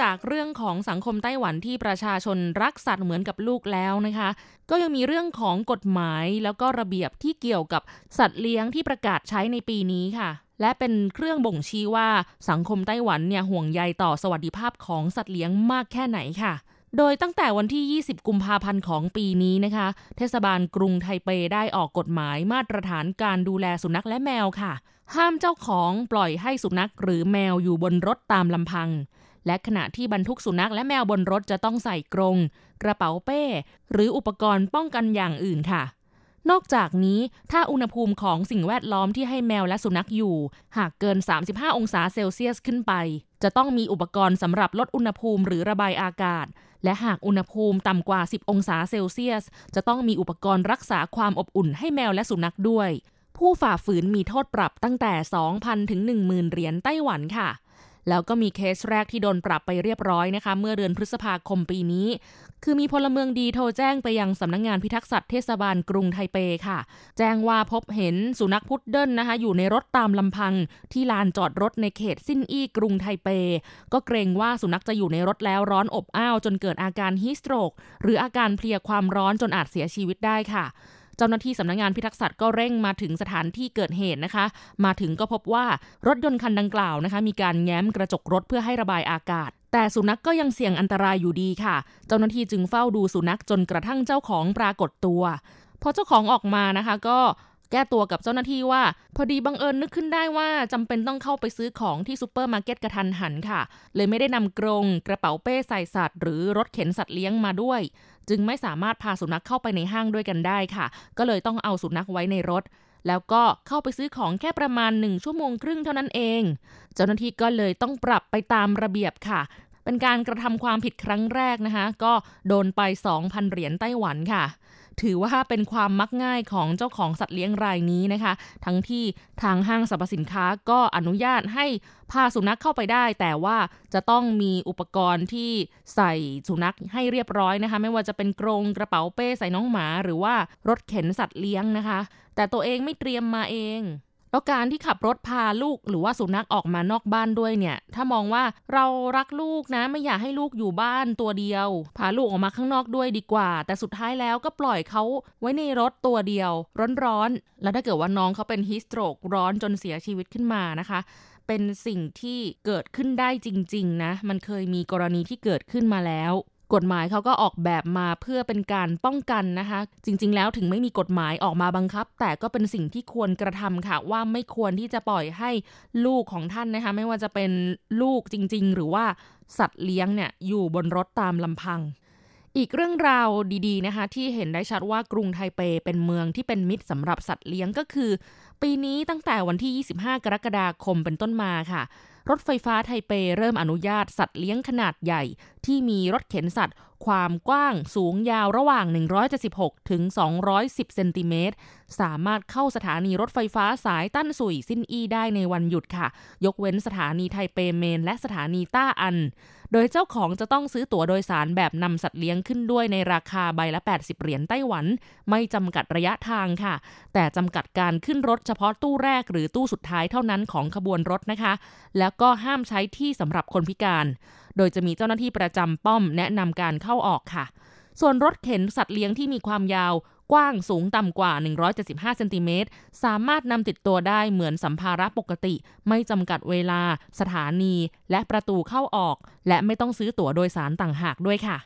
จากเรื่องของสังคมไต้หวันที่ประชาชนรักสัตว์เหมือนกับลูกแล้วนะคะ ก็ยังมีเรื่องของกฎหมายแล้วก็ระเบียบที่เกี่ยวกับสัตว์เลี้ยงที่ประกาศใช้ในปีนี้ค่ะ และเป็นเครื่องบ่งชี้ว่าสังคมไต้หวันเนี่ยห่วงใยต่อสวัสดิภาพของสัตว์เลี้ยงมากแค่ไหนค่ะโดยตั้งแต่วันที่ 20 กุมภาพันธ์ของปีนี้นะคะ เทศบาลกรุงไทเปได้ออกกฎหมายมาตรฐานการดูแลสุนัขและแมวค่ะ ห้ามเจ้าของปล่อยให้สุนัขหรือแมวอยู่บนรถตามลำพัง และขณะที่บรรทุกสุนัขและแมวบนรถจะต้องใส่กรง กระเป๋าเป้ หรืออุปกรณ์ป้องกันอย่างอื่นค่ะ นอกจากนี้ถ้าอุณหภูมิของสิ่งแวดล้อมที่ให้แมวและสุนัขอยู่ หากเกิน 35 องศาเซลเซียสขึ้นไป จะต้องมีอุปกรณ์สำหรับลดอุณหภูมิหรือระบายอากาศ และหากอุณหภูมิต่ำกว่า 10 องศาเซลเซียส จะต้องมีอุปกรณ์รักษาความอบอุ่นให้แมวและสุนัขด้วย ผู้ฝ่าฝืนมีโทษปรับตั้งแต่ 2,000 ถึง 10,000 เหรียญไต้หวันค่ะ แล้วก็มีเคสแรกที่โดนปรับไปเรียบร้อยนะคะ เมื่อเดือนพฤษภาคมปีนี้ คือมีพลเมืองดีโทรแจ้งไปยังสำนักงงานพิทักษ์สัตว์เทศบาลกรุงไทเปค่ะ แจ้งว่าพบเห็นสุนัขพุดเดิ้ลนะคะ อยู่ในรถตามลำพัง ที่ลานจอดรถในเขตซินอี้กรุงไทเป ก็เกรงว่าสุนัขจะอยู่ในรถแล้วร้อนอบอ้าวจนเกิดอาการฮิสโตรก หรืออาการเพลียความร้อนจนอาจเสียชีวิตได้ค่ะ เจ้าหน้าที่สำนักงานพิทักษ์สัตว์ก็เร่งมาถึงสถานที่เกิดเหตุนะคะ มาถึงก็พบว่ารถยนต์คันดังกล่าวนะคะ มีการแง้มกระจกรถเพื่อให้ระบายอากาศแต่สุนัขก็ยังเสี่ยงอันตรายอยู่ดีค่ะ เจ้าหน้าที่จึงเฝ้าดูสุนัขจนกระทั่งเจ้าของปรากฏตัว พอเจ้าของออกมานะคะ ก็แก้ตัวกับเจ้าหน้าที่ว่า พอดีบังเอิญนึกขึ้นได้ว่าจำเป็นต้องเข้าไปซื้อของที่ซูเปอร์มาร์เก็ตกระทันหันค่ะ เลยไม่ได้นำกรง กระเป๋าเป้ใส่สัตว์ หรือรถเข็นสัตว์เลี้ยงมาด้วย จึงไม่สามารถพาสุนัขเข้าไปในห้างด้วยกันได้ค่ะ ก็เลยต้องเอาสุนัขไว้ในรถ แล้วก็เข้าไปซื้อของแค่ประมาณหนึ่งชั่วโมงครึ่งเท่านั้นเอง เจ้าหน้าที่ก็เลยต้องปรับไปตามระเบียบค่ะเป็นการกระทำความผิดครั้งแรกนะคะ ก็โดนไป 2,000 เหรียญไต้หวันค่ะ ถือว่าเป็นความมักง่ายของเจ้าของสัตว์เลี้ยงรายนี้นะคะ ทั้งที่ทางห้างสรรพสินค้าก็อนุญาตให้พาสุนัขเข้าไปได้ แต่ว่าจะต้องมีอุปกรณ์ที่ใส่สุนัขให้เรียบร้อยนะคะ ไม่ว่าจะเป็นกรงกระเป๋าเป้ใส่น้องหมา หรือว่ารถเข็นสัตว์เลี้ยงนะคะ แต่ตัวเองไม่เตรียมมาเอง แล้วการที่ขับรถพาลูกหรือว่าสุนัขออกมานอกบ้านด้วยเนี่ย ถ้ามองว่าเรารักลูกนะไม่อยากให้ลูกอยู่บ้านตัวเดียว พาลูกออกมาข้างนอกด้วยดีกว่า แต่สุดท้ายแล้วก็ปล่อยเขาไว้ในรถตัวเดียว ร้อนๆแล้วถ้าเกิดว่าน้องเขาเป็นฮิสโตรกร้อนจนเสียชีวิตขึ้นมานะคะเป็นสิ่งที่เกิดขึ้นได้จริง ๆ นะ มันเคยมีกรณีที่เกิดขึ้นมาแล้ว กฎหมายเขาก็ออกแบบมาเพื่อเป็นการป้องกันนะคะ จริง ๆ แล้วถึงไม่มีกฎหมายออกมาบังคับ แต่ก็เป็นสิ่งที่ควรกระทำค่ะ ว่าไม่ควรที่จะปล่อยให้ลูกของท่านนะคะ ไม่ว่าจะเป็นลูกจริง ๆ หรือว่าสัตว์เลี้ยงเนี่ยอยู่บนรถตามลำพังอีกเรื่องราวดีๆนะคะที่เห็นได้ชัดว่ากรุงไทเปเป็นเมืองที่เป็นมิตรสำหรับสัตว์เลี้ยงก็คือ ปีนี้ตั้งแต่วันที่ 25 กรกฎาคมเป็นต้นมาค่ะ รถไฟฟ้าไทเปเริ่มอนุญาตสัตว์เลี้ยงขนาดใหญ่ ที่มีรถเข็นสัตว์ ความกว้างสูงยาวระหว่าง 176 ถึง 210 เซนติเมตร สามารถเข้าสถานีรถไฟฟ้าสายตั้นสุ่ยซิ่นอี้ได้ในวันหยุดค่ะ ยกเว้นสถานีไทเป Main และสถานีต้าอัน โดยเจ้าของจะต้องซื้อตั๋วโดยสารแบบนำสัตว์เลี้ยงขึ้นด้วยในราคาใบละ 80 เหรียญไต้หวัน ไม่จำกัดระยะทางค่ะ แต่จำกัดการขึ้นรถเฉพาะตู้แรกหรือตู้สุดท้ายเท่านั้นของขบวนรถนะคะ แล้วก็ห้ามใช้ที่สำหรับคนพิการ โดยจะมีเจ้าหน้าที่ประจำป้อมแนะนำการเข้าออกค่ะ ส่วนรถเข็นสัตว์เลี้ยงที่มีความยาว กว้างสูงต่ำกว่า 175 เซนติเมตร สามารถนำติดตัวได้เหมือนสัมภาระปกติ ไม่จำกัดเวลา สถานี และประตูเข้าออก และไม่ต้องซื้อตั๋วโดยสารต่างหากด้วยค่ะ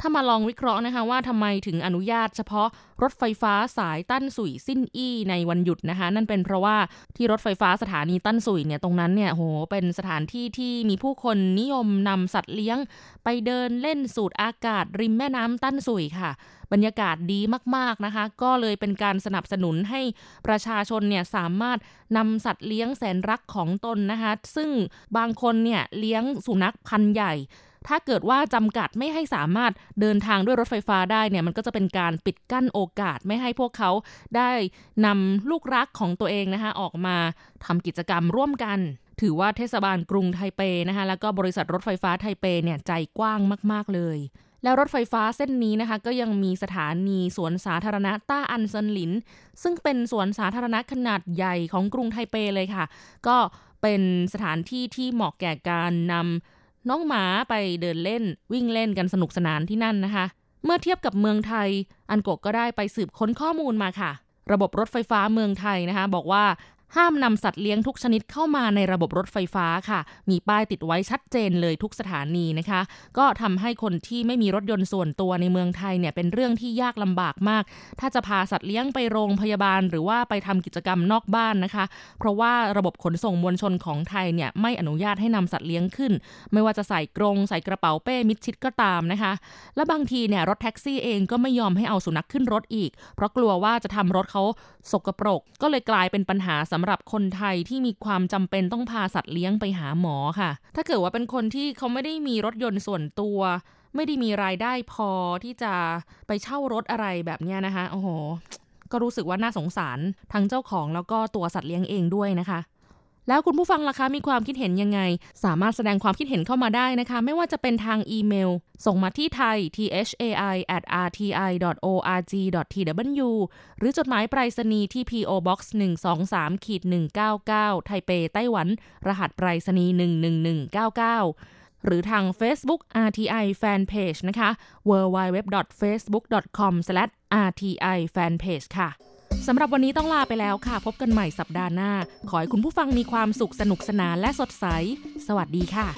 ถ้ามาลองวิเคราะห์นะคะว่าทำไมถึงอนุญาตเฉพาะรถไฟฟ้าสายตั้นสุยสิ้นอี้ในวันหยุดนะคะ นั่นเป็นเพราะว่าที่รถไฟฟ้าสถานีตั้นสุยเนี่ยตรงนั้นเนี่ยโหเป็นสถานที่ที่มีผู้คนนิยมนำสัตว์เลี้ยง ไปเดินเล่นสูดอากาศ ริมแม่น้ำตั้นสุยค่ะบรรยากาศดีมากๆนะคะ ก็เลยเป็นการสนับสนุนให้ประชาชนเนี่ยสามารถนำสัตว์เลี้ยงแสนรักของตนนะคะ ซึ่งบางคนเนี่ยเลี้ยงสุนัขพันธุ์ใหญ่ ถ้าเกิดว่าจำกัดไม่ให้สามารถเดินทางด้วยรถไฟฟ้าได้เนี่ยมันก็จะเป็นการปิดกั้นโอกาสไม่ให้พวกเขาได้นำลูกรักของตัวเองนะคะออกมาทำกิจกรรมร่วมกัน ถือว่าเทศบาลกรุงไทเปนะคะแล้วก็บริษัทรถไฟฟ้าไทเปเนี่ยใจกว้างมาก ๆเลยแล้วรถไฟฟ้าเส้นนี้นะคะก็ยังมีสถานีสวนสาธารณะต้าอันเซนหลิน ซึ่งเป็นสวนสาธารณะขนาดใหญ่ของกรุงไทเปเลยค่ะ ก็เป็นสถานที่ที่เหมาะแก่การนำ น้องหมาไปเดินเล่นวิ่งเล่นกันสนุกสนานที่นั่นนะคะ เมื่อเทียบกับเมืองไทย อันกกก็ได้ไปสืบค้นข้อมูลมาค่ะ ระบบรถไฟฟ้าเมืองไทยนะคะ บอกว่า ห้ามนำสัตว์เลี้ยงทุกชนิดเข้ามาในระบบรถไฟฟ้าค่ะ มีป้ายติดไว้ชัดเจนเลยทุกสถานีนะคะ ก็ทำให้คนที่ไม่มีรถยนต์ส่วนตัวในเมืองไทยเนี่ยเป็นเรื่องที่ยากลำบากมาก ถ้าจะพาสัตว์เลี้ยงไปโรงพยาบาล หรือว่าไปทำกิจกรรมนอกบ้านนะคะ เพราะว่าระบบขนส่งมวลชนของไทยเนี่ยไม่อนุญาตให้นำสัตว์เลี้ยงขึ้น ไม่ว่าจะใส่กรงใส่กระเป๋าเป้มิดชิดก็ตามนะคะ และบางทีเนี่ยรถแท็กซี่เองก็ไม่ยอมให้เอาสุนัขขึ้นรถอีก เพราะกลัวว่าจะทำรถเขาสกปรก ก็เลยกลายเป็นปัญหาสำำหรับคนไทยที่มีความจำเป็นต้องพาสัตว์เลี้ยงไปหาหมอค่ะ ถ้าเกิดว่าเป็นคนที่เขาไม่ได้มีรถยนต์ส่วนตัว ไม่ได้มีรายได้พอที่จะไปเช่ารถอะไรแบบนี้นะคะ โอ้โห ก็รู้สึกว่าน่าสงสารทั้งเจ้าของแล้วก็ตัวสัตว์เลี้ยงเองด้วยนะคะ แล้วคุณผู้ฟังล่ะคะมีความคิดเห็นยังไง สามารถแสดงความคิดเห็นเข้ามาได้นะคะ ไม่ว่าจะเป็นทางอีเมล ส่งมาที่ไทย thai at rti org tw หรือจดหมายไปรษณีย์ที่ PO Box 123ขีด199 ไทเป ไต้หวัน รหัสไปรษณีย์11199หรือทาง Facebook RTI Fanpage นะคะ www.facebook.com/rti fanpage ค่ะ สำหรับวันนี้ต้องลาไปแล้วค่ะ พบกันใหม่สัปดาห์หน้า ขอให้คุณผู้ฟังมีความสุขสนุกสนานและสดใส สวัสดีค่ะ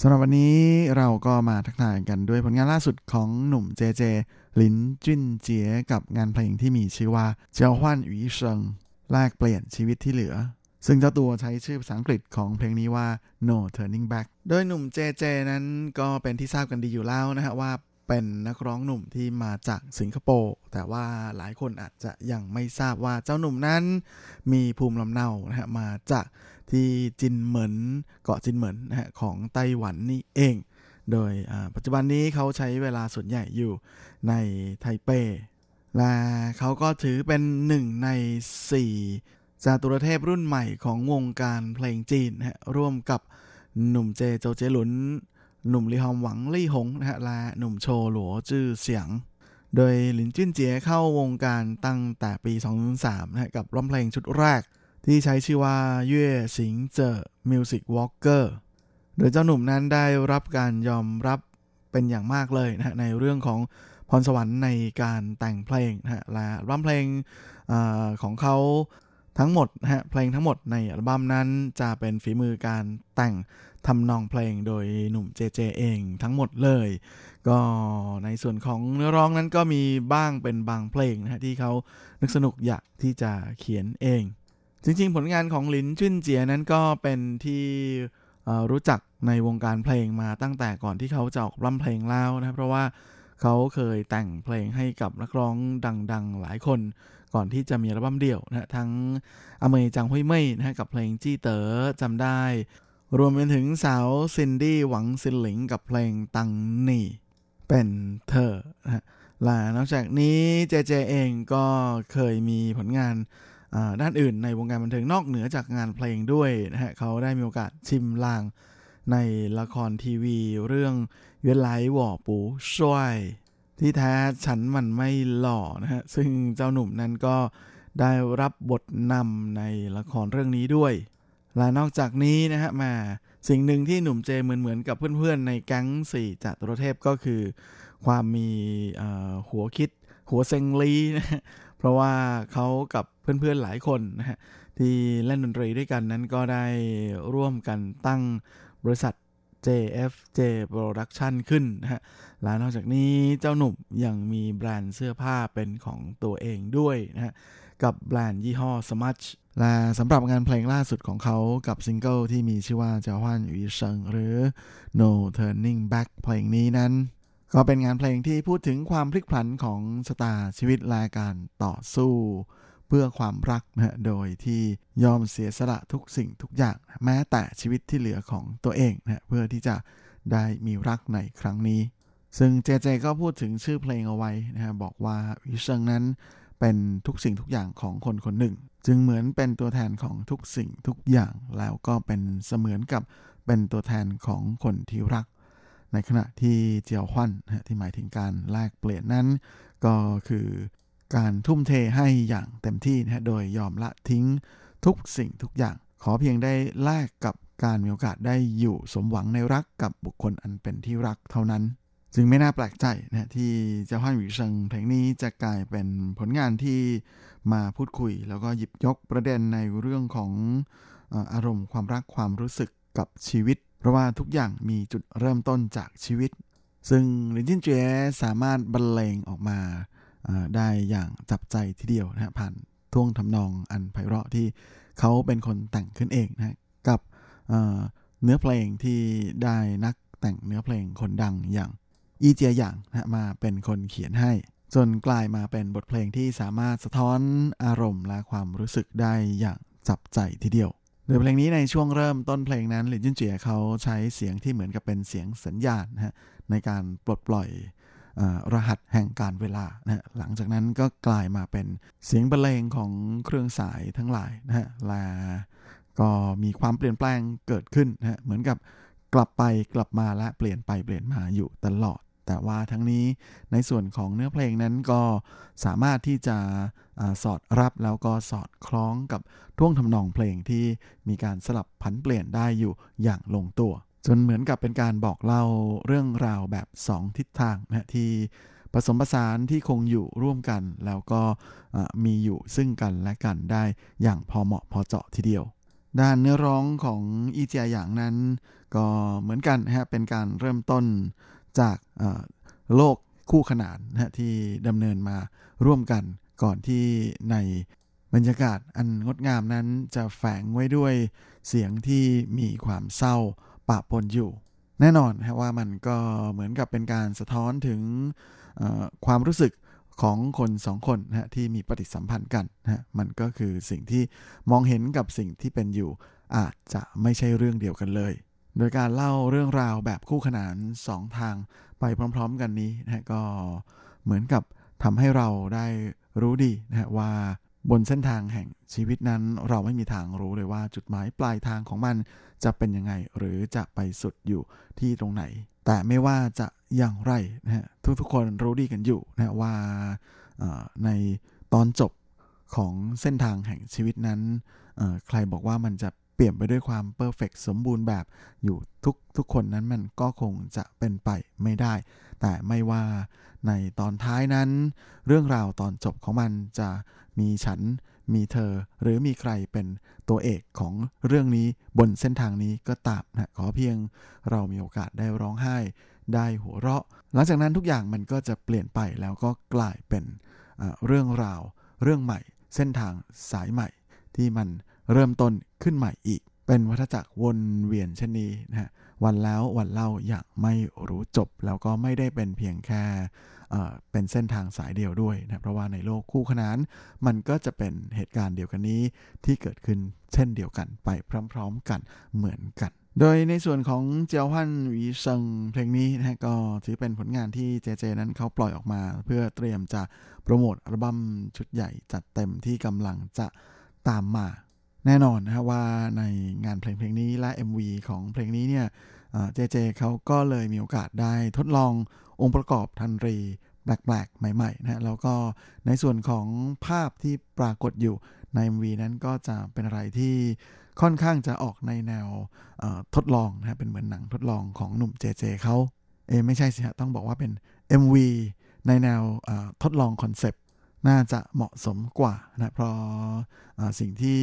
สำหรับวันนี้เราก็มาทักทายกันด้วยผลงานล่าสุดของหนุ่มเจเจ ลินจุนเจียกับงานเพลงที่มีชื่อว่าเจ้าฮวันหวีเซิงแลกเปลี่ยนชีวิตที่เหลือ ซึ่งเจ้าตัวใช้ชื่อภาษาอังกฤษของเพลงนี้ว่า No Turning Back โดยหนุ่มเจเจนั้นก็เป็นที่ทราบกันดีอยู่แล้วนะฮะว่าเป็นนักร้องหนุ่มที่มาจากสิงคโปร์แต่ว่าหลายคนอาจจะยังไม่ทราบว่าเจ้าหนุ่มนั้น มีภูมิลำเนานะฮะมาจาก ที่จินเหมินเกาะจินเหมินนะฮะของไต้หวันนี่เอง โดยปัจจุบันนี้เขาใช้เวลาส่วนใหญ่อยู่ในไทเป และเขาก็ถือเป็นหนึ่งในสี่จาตุรเทพรุ่นใหม่ของวงการเพลงจีนนะฮะร่วมกับหนุ่มเจโจเจหลุน หนุ่มลีฮอมหวังลี่หงนะฮะและหนุ่มโชหลัวจื้อเสียงโดยหลินจิ้นเจียเข้าวงการตั้งแต่ปี 2003นะฮะกับร้องเพลงชุดแรก ที่ใช้ชื่อว่า樂行者 Music Walker โดยเจ้าหนุ่มนั้นได้รับการยอมรับเป็นอย่างมากเลยนะฮะในเรื่องของพรสวรรค์ในการแต่งเพลงนะฮะและร้องเพลงของเขาทั้งหมดนะฮะเพลงทั้งหมดในอัลบั้มนั้นจะเป็นฝีมือการแต่งทำนองเพลงโดยหนุ่ม JJ เองทั้งหมดเลย ก็ในส่วนของเนื้อร้องนั้นก็มีบ้างเป็นบางเพลงนะฮะที่เขานึกสนุกอยากที่จะเขียนเอง จริงๆ ผลงานของลินจุนเจียนั้นก็เป็นที่รู้จักในวงการเพลงมาตั้งแต่ก่อนที่เขาจะออกร่ำเพลงแล้วนะเพราะว่าเขาเคยแต่งเพลงให้กับนักร้องดังๆ หลายคน ก่อนที่จะมีอัลบั้มเดี่ยวนะทั้งอเมยจังหุยเม่ยนะกับเพลงจี้เต๋อจำได้ รวมไปถึงสาวซินดี้หวังซินหลิงกับเพลงตังหนี่ เป็นเธอนะและนอกจากนี้เจเจเองก็เคยมีผลงาน ด้านอื่นในวงการบันเทิงนอกเหนือจากงานเพลงด้วยนะฮะเขาได้มีโอกาสชิมลางในละครทีวีเรื่องเวียนไลหว่อปูช่วย ที่แท้ฉันมันไม่หล่อนะฮะซึ่งเจ้าหนุ่มนั้นก็ได้รับบทนำในละครเรื่องนี้ด้วย และนอกจากนี้นะฮะมาสิ่งหนึ่งที่หนุ่มเจเหมือนเหมือนกับเพื่อนๆ ในแก๊งสี่จัตุรเทพก็คือ ความมีหัวคิดหัวเซงลีนะเพราะว่าเขากับ เพื่อนๆหลายคนนะฮะที่เล่นดนตรีด้วยกันนั้นก็ได้ร่วมกันตั้งบริษัท JFJ Production ขึ้นนะฮะ และนอกจากนี้เจ้าหนุ่มยังมีแบรนด์เสื้อผ้าเป็นของตัวเองด้วยนะฮะ กับแบรนด์ยี่ห้อ Smudge และสำหรับงานเพลงล่าสุดของเขากับซิงเกิลที่มีชื่อว่า交換餘生หรือ No Turning Back เพลงนี้นั้น ก็เป็นงานเพลงที่พูดถึงความพลิกผันของชะตาชีวิตและการต่อสู้ เพื่อความรักนะโดยที่ยอมเสียสละทุกสิ่งทุกอย่าง แม้แต่ชีวิตที่เหลือของตัวเองนะเพื่อที่จะได้มีรักในครั้งนี้ ซึ่ง JJ ก็พูดถึงชื่อเพลงเอาไว้นะฮะบอกว่าวิเชิงนั้นเป็นทุกสิ่งทุกอย่างของคนคนหนึ่ง จึงเหมือนเป็นตัวแทนของทุกสิ่งทุกอย่างแล้วก็เป็นเสมือนกับเป็นตัวแทนของคนที่รัก ในขณะที่เจียวฮวันนะที่หมายถึงการแลกเปลี่ยนนั้น ก็คือ การทุ่มเทให้อย่างเต็มที่นะโดยยอมละทิ้งทุกสิ่งทุกอย่าง ขอเพียงได้แลกกับการมีโอกาสได้อยู่สมหวังในรักกับบุคคลอันเป็นที่รักเท่านั้น จึงไม่น่าแปลกใจนะที่เจ้าฮั่นหวีเซิงเพลงนี้จะกลายเป็นผลงานที่มาพูดคุย แล้วก็หยิบยกประเด็นในเรื่องของอารมณ์ความรักความรู้สึกกับชีวิต เพราะว่าทุกอย่างมีจุดเริ่มต้นจากชีวิต ซึ่งลินจินเจียสามารถบรรเลงออกมา ได้อย่างจับใจทีเดียวนะผ่านท่วงทำนองอันไพเราะที่เขาเป็นคนแต่งขึ้นเองนะกับเนื้อเพลงที่ได้นักแต่งเนื้อเพลงคนดังอย่างอีเจียอย่างนะมาเป็นคนเขียนให้ จนกลายมาเป็นบทเพลงที่สามารถสะท้อนอารมณ์และความรู้สึกได้อย่างจับใจทีเดียวโดยเพลงนี้ในช่วงเริ่มต้นเพลงนั้นหลินจินเจียเขาใช้เสียงที่เหมือนกับเป็นเสียงสัญญาณนะฮะในการปลดปล่อย รหัสแห่งการเวลานะหลังจากนั้นก็กลายมาเป็นเสียงบรรเลงของเครื่องสายทั้งหลายนะฮะและก็มีความเปลี่ยนแปลงเกิดขึ้นนะเหมือนกับกลับไปกลับมาและเปลี่ยนไปเปลี่ยนมาอยู่ตลอด แต่ว่าทั้งนี้ในส่วนของเนื้อเพลงนั้นก็สามารถที่จะอสอดรับแล้วก็สอดคล้องกับท่วงทำนองเพลงที่มีการสลับผันเปลี่ยนได้อยู่อย่างลงตัว จนเหมือนกับเป็นการบอกเล่าเรื่องราวแบบสองทิศทางนะที่ผสมผสานที่คงอยู่ร่วมกัน แล้วก็มีอยู่ซึ่งกันและกันได้อย่างพอเหมาะพอเจาะทีเดียว ด้านเนื้อร้องของอีเจียหยางนั้น ก็เหมือนกันนะฮะเป็นการเริ่มต้นจากโลกคู่ขนานนะที่ดำเนินมาร่วมกันก่อนที่ในบรรยากาศอันงดงามนั้นจะแฝงไว้ด้วยเสียงที่มีความเศร้า ปะปนอยู่ แน่นอนนะว่ามันก็เหมือนกับเป็นการสะท้อนถึงความรู้สึกของคนสองคนนะฮะที่มีปฏิสัมพันธ์กันนะฮะมันก็คือสิ่งที่มองเห็นกับสิ่งที่เป็นอยู่ อาจจะไม่ใช่เรื่องเดียวกันเลย โดยการเล่าเรื่องราวแบบคู่ขนานสองทางไปพร้อมๆกันนี้นะก็เหมือนกับทำให้เราได้รู้ดีนะว่าบนเส้นทางแห่งชีวิตนั้นเราไม่มีทางรู้เลยว่าจุดหมายปลายทางของมัน จะเป็นยังไงหรือจะไปสุดอยู่ที่ตรงไหน แต่ไม่ว่าจะอย่างไรนะฮะทุกๆคนรู้ดีกันอยู่นะว่าในตอนจบของเส้นทางแห่งชีวิตนั้น ใครบอกว่ามันจะเปลี่ยนไปด้วยความเพอร์เฟกสมบูรณ์แบบอยู่ทุกทุกคนนั้นมันก็คงจะเป็นไปไม่ได้ แต่ไม่ว่าในตอนท้ายนั้น เรื่องราวตอนจบของมันจะมีฉัน มีเธอหรือมีใครเป็นตัวเอกของเรื่องนี้บนเส้นทางนี้ก็ตามนะขอเพียงเรามีโอกาสได้ร้องไห้ ได้หัวเราะ หลังจากนั้นทุกอย่างมันก็จะเปลี่ยนไปแล้วก็กลายเป็นเรื่องราว เรื่องใหม่ เส้นทางสายใหม่ ที่มันเริ่มต้นขึ้นใหม่อีก เป็นวัฏจักรวนเวียนเช่นนี้นะฮะ วันแล้ววันเล่าอย่างไม่รู้จบ แล้วก็ไม่ได้เป็นเพียงแค่เป็นเส้นทางสายเดียวด้วยนะเพราะว่าในโลกคู่ขนาน มันก็จะเป็นเหตุการณ์เดียวกันนี้ที่เกิดขึ้นเช่นเดียวกันไปพร้อมๆกันเหมือนกันโดยในส่วนของเจียวฮั่นวีเซิงเพลงนี้นะฮะก็ถือเป็นผลงานที่เจเจนั้นเขาปล่อยออกมา เพื่อเตรียมจะโปรโมทอัลบั้มชุดใหญ่จัดเต็มที่กำลังจะตามมา แน่นอนนะฮะว่าในงานเพลงเพลงนี้และ MV ของเพลงนี้เนี่ยJJ เขาก็เลยมีโอกาสได้ทดลององค์ประกอบดนตรีแปลกๆ ใหม่ๆนะฮะแล้วก็ในส่วนของภาพที่ปรากฏอยู่ใน MV นั้นก็จะเป็นอะไรที่ค่อนข้างจะออกในแนวทดลองนะฮะเป็นเหมือนหนังทดลองของหนุ่ม JJ เขาเอไม่ใช่สิฮะต้องบอกว่าเป็น MV ในแนวทดลองคอนเซปต์น่าจะเหมาะสมกว่านะเพราะสิ่งที่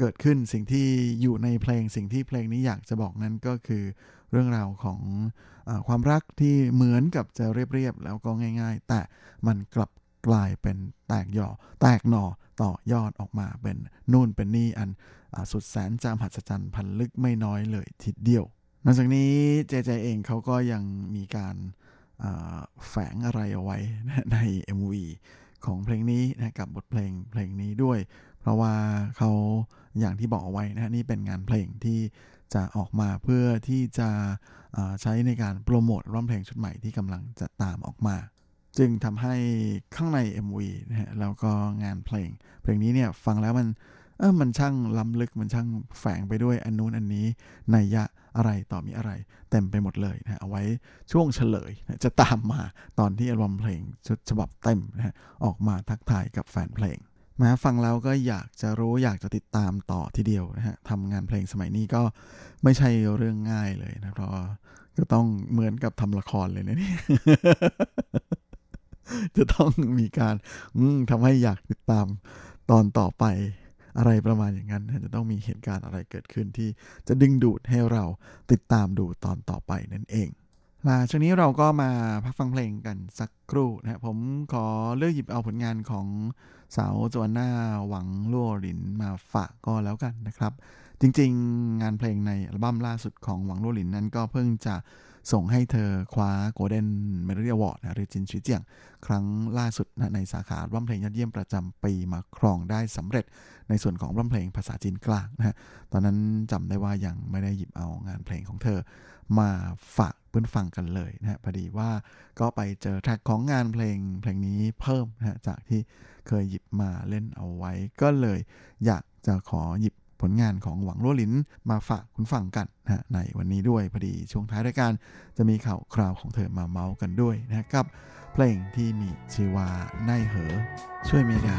เกิดขึ้นสิ่งที่อยู่ในเพลงสิ่งที่เพลงนี้อยากจะบอกนั้นก็คือเรื่องราวของอความรักที่เหมือนกับจะเรียบๆแล้วก็ง่าย ๆ แต่มันกลับกลายเป็นแตกหย่อ แตกหน่อต่อยอดออกมาเป็นนู่นเป็นนี่อันอสุดแสนจามหัศจรรย์พันลึกไม่น้อยเลยทีเดียวนอกจากนี้เจเจเองเขาก็ยังมีการแฝงอะไรเอาไว้นะใน MV ของเพลงนี้นะกับบทเพลงเพลงนี้ด้วย เพราะว่าเขา อย่างที่บอกเอาไว้นะฮะนี่เป็นงานเพลงที่จะออกมาเพื่อที่จะใช้ในการโปรโมทร้องเพลงชุดใหม่ที่กำลังจะตามออกมา จึงทำให้ข้างใน MV นะฮะแล้วก็งานเพลง เพลงนี้เนี่ยฟังแล้วมันเออมันช่างล้ำลึกมันช่างแฝงไปด้วยอันนู้นอันนี้ในยยะอะไรต่อมีอะไร เต็มไปหมดเลยนะฮะเอาไว้ช่วงเฉลยนะจะตามมาตอนที่อัลบั้มเพลงชุดฉบับเต็มนะฮะออกมาทักทายกับแฟนเพลง ม้ฟังแล้วก็อยากจะรู้อยากจะติดตามต่อทีเดียวนะฮะทำงานเพลงสมัยนี้ก็ไม่ใช่เรื่องง่ายเลยนะเพราะก็ต้องเหมือนกับทำละครเลยนะเนี่ยจะต้องมีการทำให้อยากติดตามตอนต่อไปอะไรประมาณอย่างนั้น จะต้องมีเหตุการณ์อะไรเกิดขึ้นที่จะดึงดูดให้เราติดตามดูตอนต่อไปนั่นเองหล่ะช่วงนี้เราก็มาพักฟังเพลงกันสักครู่นะผมขอเลือกหยิบเอาผลงานของ สาวจวนหน้าหวังลั่วหลินมาฝากก็แล้วกันนะครับ จริงๆ งานเพลงในอัลบั้มล่าสุดของหวังลั่วหลินนั้นก็เพิ่งจะ ส่งให้เธอคว้า Golden Melody Award นะหรือจินชีเจียง ครั้งล่าสุดนะในสาขาอัลบั้มเพลงยอดเยี่ยมประจำปีมาครองได้สำเร็จ ในส่วนของอัลบั้มเพลงภาษาจีนกลางนะฮะตอนนั้นจำได้ว่ายังไม่ได้หยิบเอางานเพลงของเธอ มาฝากเพื่อนฟังกันเลยนะฮะพอดีว่าก็ไปเจอแทร็กของงานเพลงเพลงนี้เพิ่มนะฮะจากที่เคยหยิบมาเล่นเอาไว้ก็เลยอยากจะขอหยิบ ผลงานของหวังล้วลินมาฝากคุณฟังกันนะฮะในวันนี้ด้วยพอดีช่วงท้ายรายการจะมีข่าวคราวของเธอมาเมาส์กันด้วยนะกับเพลงที่มีชื่อว่าไนเหอช่วยไม่ได้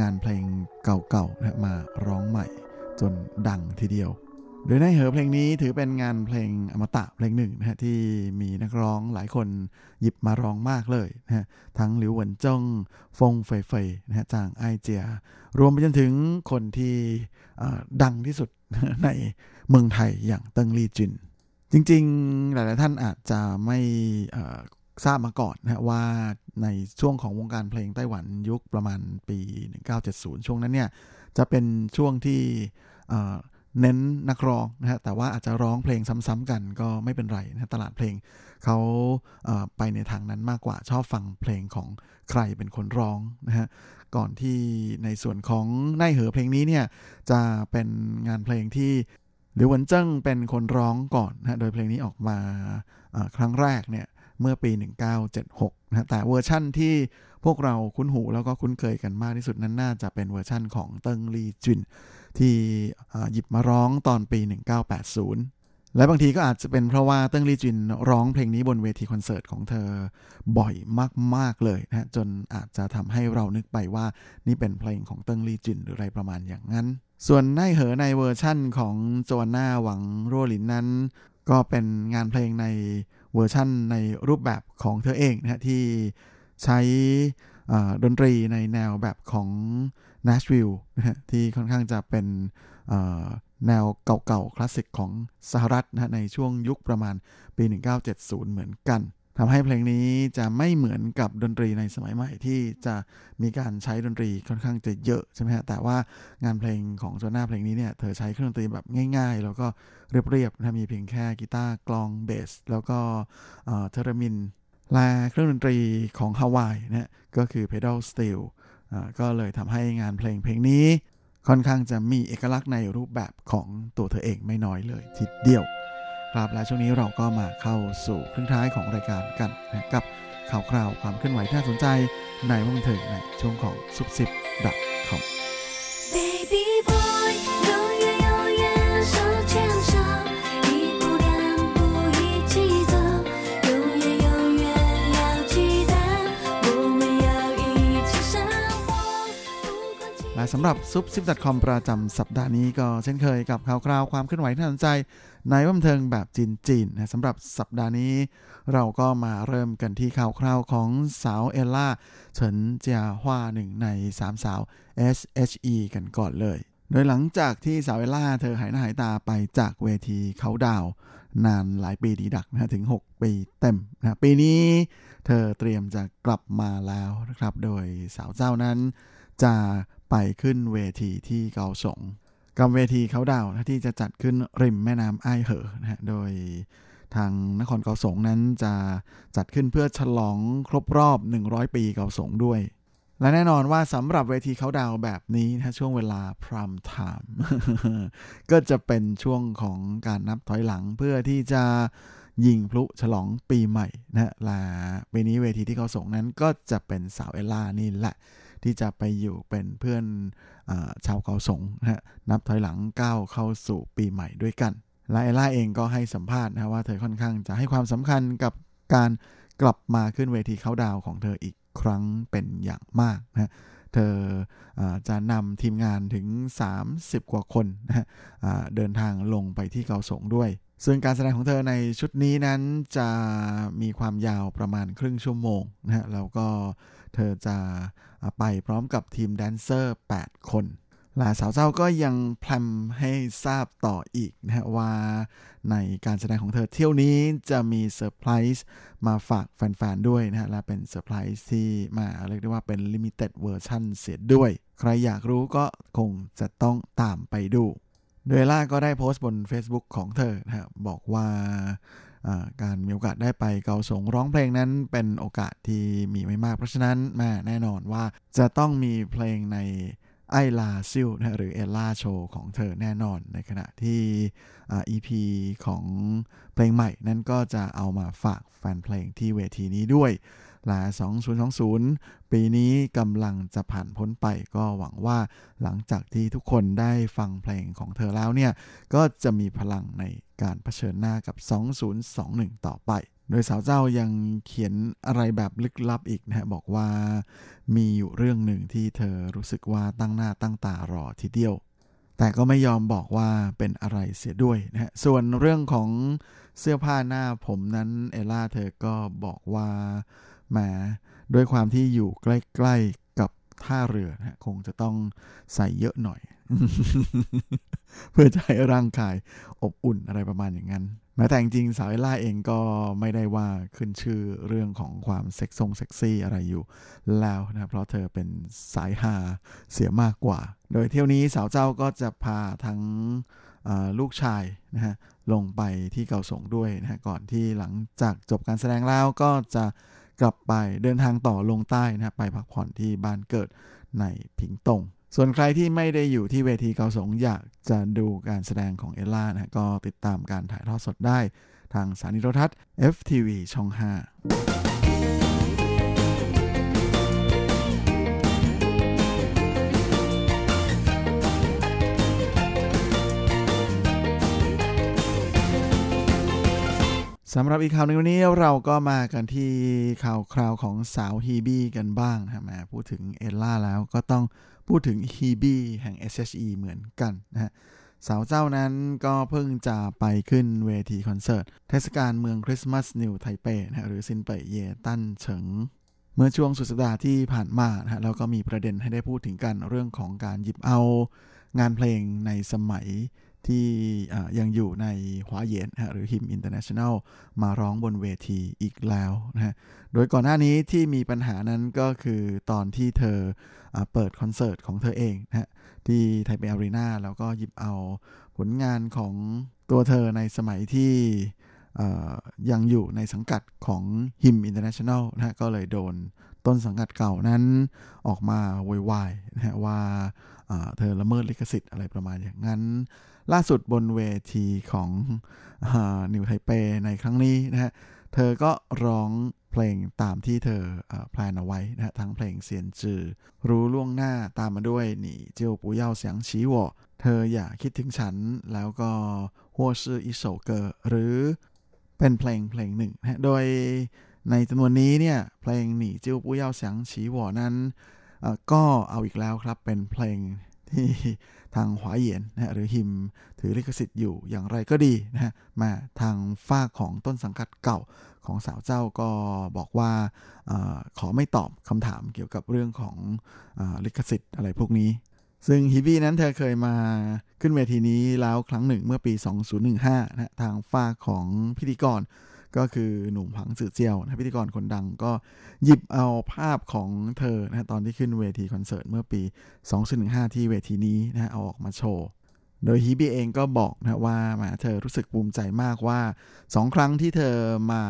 งานเพลงเก่าๆนะมาร้องใหม่จนดังทีเดียว โดยไนเหอเพลงนี้ถือเป็นงานเพลงอมตะเพลงหนึ่งนะฮะที่มีนักร้องหลายคนหยิบมาร้องมากเลยนะฮะทั้งหลิวเหวินจงฟงเฟยเฟยนะฮะจางไอเจีย รวมไปจนถึงคนที่ดังที่สุดในเมืองไทยอย่างเติงลีจินจริงๆ หลาย ๆ ท่านอาจจะไม่ ทราบมาก่อนนะว่าในช่วงของวงการเพลงไต้หวันยุคประมาณปี 1970 ช่วงนั้นเนี่ยจะเป็นช่วงที่เน้นนักร้องนะฮะแต่ว่าอาจจะร้องเพลงซ้ำๆกันก็ไม่เป็นไรนะตลาดเพลงเขาไปในทางนั้นมากกว่าชอบฟังเพลงของใครเป็นคนร้องนะฮะก่อนที่ในส่วนของไนเหอเพลงนี้เนี่ยจะเป็นงานเพลงที่หรือหวันเจิ้งเป็นคนร้องก่อนนะโดยเพลงนี้ออกมาครั้งแรกเนี่ย เมื่อปี 1976นะแต่เวอร์ชั่นที่พวกเราคุ้นหูแล้วก็คุ้นเคยกันมากที่สุดนั้นน่าจะเป็นเวอร์ชั่นของเติ้งลี่จวินที่หยิบมาร้องตอนปี 1980และบางทีก็อาจจะเป็นเพราะว่าเติ้งลี่จวินร้องเพลงนี้บนเวทีคอนเสิร์ตของเธอบ่อยมาก ๆ เลยนะจนอาจจะทำให้เรานึกไปว่านี่เป็นเพลงของเติ้งลี่จวินหรืออะไรประมาณอย่างนั้น ส่วน奈何ในเวอร์ชั่นของโจวานนาหวังโรลินนั้น ก็เป็นงานเพลงใน เวอร์ชั่นในรูปแบบของเธอเองนะฮะที่ใช้ดนตรีในแนวแบบของ Nashville นะฮะที่ค่อนข้างจะเป็นแนวเก่าๆ คลาสสิกของสหรัฐนะฮะในช่วงยุคประมาณปี 1970 เหมือนกัน ทำให้เพลงนี้จะไม่เหมือนกับดนตรีในสมัยใหม่ที่จะมีการใช้ดนตรีค่อนข้างจะเยอะใช่ไหมฮะแต่ว่างานเพลงของ Joanna เพลงนี้เนี่ยเธอใช้เครื่องดนตรีแบบง่าย ๆ แล้วก็เรียบๆนะมีเพียงแค่กีตาร์กลองเบส แล้วก็เอ่อ theremin และเครื่องดนตรีของฮาวายนะฮะก็คือ pedal steel ก็เลยทำให้งานเพลงเพลงนี้ ค่อนข้างจะมีเอกลักษณ์ในรูปแบบของตัวเธอเองไม่น้อยเลยทีเดียว ครับและช่วงนี้เราก็มาเข้าสู่ครึ่งท้ายของรายการกันนะกับข่าวคราวความเคลื่อนไหวที่น่าสนใจในวงเถิงในช่วงของซุปซิป .com Baby boy， และสำหรับซุปซิป .com ประจำสัปดาห์นี้ก็เช่นเคยกับข่าวคราวความเคลื่อนไหวที่น่าสนใจ ในวงบันเทิงแบบจีนๆนะสำหรับสัปดาห์นี้ เราก็มาเริ่มกันที่ข่าวคราวของสาวเอลล่าเฉินเจียฮวาหนึ่งในสามสาว SHE กันก่อนเลย โดยหลังจากที่สาวเอลล่าเธอหายหน้าหายตาไปจากเวทีเขาดาวนานหลายปีดีดักนะฮะถึง 6 ปีเต็มนะปีนี้เธอเตรียมจะกลับมาแล้วนะครับ โดยสาวเจ้านั้นจะ ไปขึ้นเวทีที่เกาสงกับเวทีเขาดาวที่จะจัดขึ้นริมแม่น้ำไอเหอนะฮะโดยทางนครเกาสงนั้นจะจัดขึ้นเพื่อฉลองครบรอบ 100 ปีเกาสงด้วย และแน่นอนว่าสำหรับเวทีเขาดาวแบบนี้นะช่วงเวลาพรามไทม์ก็จะเป็นช่วงของการนับถอยหลังเพื่อที่จะยิงพลุฉลองปีใหม่นะและปีนี้เวทีที่เขาส่งนั้นก็จะเป็นสาวเอล่านี่แหละ ที่จะไปอยู่เป็นเพื่อนอชาวเขาสงนะฮะนับถอยหลังก้าวเข้าสู่ปีใหม่ด้วยกันและเอล่าเองก็ให้สัมภาษณ์นะว่าเธอค่อนข้างจะให้ความสำคัญกับการกลับมาขึ้นเวทีเขาดาวของเธออีกครั้งเป็นอย่างมากนะเธออจะนำทีมงานถึง 30 กว่าคนนะเดินทางลงไปที่เกาสงด้วย ซึ่งการแสดงของเธอในชุดนี้นั้นจะมีความยาวประมาณครึ่งชั่วโมงนะฮะแล้วก็เธอจะไปพร้อมกับทีมแดนเซอร์ 8 คนและสาวเจ้าก็ยังแพลมให้ทราบต่ออีกนะฮะว่าในการแสดงของเธอเที่ยวนี้จะมีเซอร์ไพรส์มาฝากแฟนๆด้วยนะฮะและเป็นเซอร์ไพรส์ที่มาเรียกได้ว่าเป็น limited version เสียด้วย ใครอยากรู้ก็คงจะต้องตามไปดู โดยล่าก็ได้โพสต์บน Facebook ของเธอนะบอกว่าการมีโอกาสได้ไปเกาสงร้องเพลงนั้นเป็นโอกาสที่มีไม่มาก เพราะฉะนั้นแม่แน่นอนว่าจะต้องมีเพลงในไอลาซิลนะหรือเอลล่าโชว์ของเธอแน่นอนในขณะที่อ่า EP ของเพลงใหม่นั้นก็จะเอามาฝากแฟนเพลงที่เวทีนี้ด้วย และ2020 ปีนี้กำลังจะผ่านพ้นไปก็หวังว่าหลังจากที่ทุกคนได้ฟังเพลงของเธอแล้วเนี่ย ก็จะมีพลังในการเผชิญหน้ากับ 2021 ต่อไปโดยสาวเจ้ายังเขียนอะไรแบบลึกลับอีกนะฮะบอกว่ามีอยู่เรื่องหนึ่งที่เธอรู้สึกว่าตั้งหน้าตั้งตารอทีเดียว แต่ก็ไม่ยอมบอกว่าเป็นอะไรเสียด้วยนะฮะส่วนเรื่องของเสื้อผ้าหน้าผมนั้นเอลล่าเธอก็บอกว่า แหมด้วยความที่อยู่ใกล้ๆกับท่าเรือนะคงจะต้องใส่เยอะหน่อย เพื่อจะให้ร่างกายอบอุ่นอะไรประมาณอย่างนั้นแม้แต่จริงสาวเอล่าเองก็ไม่ได้ว่าขึ้นชื่อเรื่องของความเซ็กซงเซ็กซี่อะไรอยู่แล้วนะเพราะเธอเป็นสายฮาเสียมากกว่า โดยเที่ยวนี้สาวเจ้าก็จะพาทั้งลูกชายนะฮะลงไปที่เกาสงด้วยนะฮะก่อนที่หลังจากจบการแสดงแล้วก็จะ กลับไปเดินทางต่อลงใต้นะไปพักผ่อนที่บ้านเกิดในผิงตง ส่วนใครที่ไม่ได้อยู่ที่เวทีเกาสงอยากจะดูการแสดงของเอล่านะฮะก็ติดตามการถ่ายทอดสดได้ทางสถานีโทรทัศน์ FTV ช่อง 5 สำหรับอีกข่าวหนึ่งวันนี้เราก็มากันที่ข่าวคราวของสาวฮีบี้กันบ้างนะฮะมาพูดถึงเอลล่าแล้วก็ต้องพูดถึงฮีบี้แห่ง SHE เหมือนกันนะฮะสาวเจ้านั้นก็เพิ่งจะไปขึ้นเวทีคอนเสิร์ต เทศกาลเมืองคริสต์มาสนิวไทเปนะฮะหรือ新北耶誕城 เมื่อช่วงสุดสัปดาห์ที่ผ่านมานะฮะเราก็มีประเด็นให้ได้พูดถึงกันเรื่องของการหยิบเอางานเพลงในสมัย ที่ยังอยู่ใน華研 ฮะหรือ HIM International มาร้องบนเวทีอีกแล้วนะฮะโดยก่อนหน้านี้ที่มีปัญหานั้นก็คือตอนที่เธออเปิดคอนเสิร์ตของเธอเองนะฮะที่ไทเปอารีนาแล้วก็หยิบเอาผลงานของตัวเธอในสมัยที่ยังอยู่ในสังกัดของ HIM International นะฮะก็เลยโดนต้นสังกัดเก่านั้นออกมาโวยวายนะฮะว่าเธอละเมิดลิขสิทธิ์อะไรประมาณอย่างนั้น ล่าสุดบนเวทีของนิวไทเปในครั้งนี้นะฮะ เธอก็ร้องเพลงตามที่เธอ plan เอาไว้นะฮะ ทั้งเพลง先知 รู้ล่วงหน้าตามมาด้วย你就不要想起我เธออย่าคิดถึงฉันแล้วก็或是一首歌หรือเป็นเพลงเพลงหนึ่งนะโดยในจำนวนนี้เนี่ย เพลงหนีเจียวปูเย่าเสียงฉีวอนั้นก็เอาอีกแล้วครับเป็นเพลง ที่ทางหวาเหยียนนะฮะหรือฮิมถือลิขสิทธิ์อยู่อย่างไรก็ดีนะฮะมาทางฝ้าของต้นสังกัดเก่าของสาวเจ้าก็บอกว่าอขอไม่ตอบคำถามเกี่ยวกับเรื่องของอลิขสิทธิ์อะไรพวกนี้ ซึ่งฮิบี้นั้นเธอเคยมาขึ้นเวทีนี้แล้วครั้งหนึ่งเมื่อปี 2015นะฮะทางฝ้าของพิธีกร ก็คือหนุ่มผังสื่อเจียวนะพิธีกรคนดังก็หยิบเอาภาพของเธอนะตอนที่ขึ้นเวทีคอนเสิร์ตเมื่อปี 2015 ที่เวทีนี้นะเอาออกมาโชว์ โดยฮีบีเองก็บอกนะว่ามาเธอรู้สึกภูมิใจมากว่าสองครั้งที่เธอมา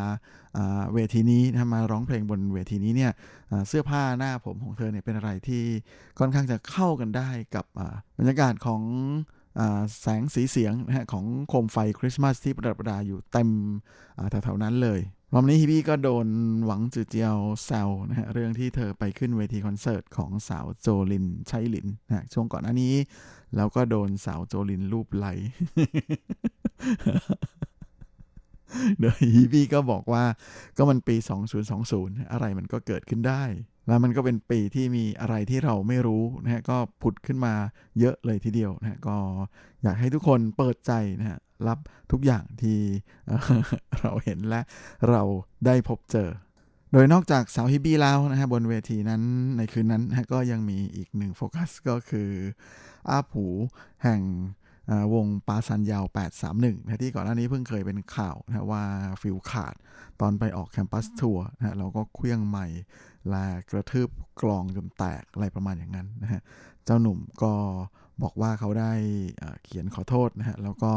เวทีนี้นะมาร้องเพลงบนเวทีนี้เนี่ยเสื้อผ้าหน้าผมของเธอเนี่ยเป็นอะไรที่ค่อนข้างจะเข้ากันได้กับบรรยากาศของ แสงสีเสียงนะฮะของโคมไฟคริสต์มาสที่ประดับประดาอยู่เต็มแถวๆนั้นเลยรอบนี้ฮีบี้ก็โดนหวังจือเจียวแซวนะฮะเรื่องที่เธอไปขึ้นเวทีคอนเสิร์ตของสาวโจลินชัยลินนะช่วงก่อนหน้านี้ แล้วก็โดนสาวโจลินลูบไล้โดยฮีบี้ก็บอกว่าก็มันปี 2020 อะไรมันก็เกิดขึ้นได้ แล้วมันก็เป็นปีที่มีอะไรที่เราไม่รู้นะฮะก็ผุดขึ้นมาเยอะเลยทีเดียวนะฮะก็อยากให้ทุกคนเปิดใจนะฮะรับทุกอย่างที่เราเห็นและเราได้พบเจอ โดยนอกจากสาวฮิบบี้แล้วนะฮะบนเวทีนั้นในคืนนั้นนะฮะก็ยังมีอีกหนึ่งโฟกัสก็คืออาผูแห่ง วงปาซันยาว 831นะที่ก่อนหน้านี้เพิ่งเคยเป็นข่าวนะฮะว่าฟิลขาดตอนไปออกแคมปัสทัวร์นะฮะเราก็เคลื่องใหม่และกระทืบกลองจนแตกอะไรประมาณอย่างนั้นนะฮะเจ้าหนุ่มก็บอกว่าเขาได้เอ่อเขียนขอโทษนะฮะแล้วก็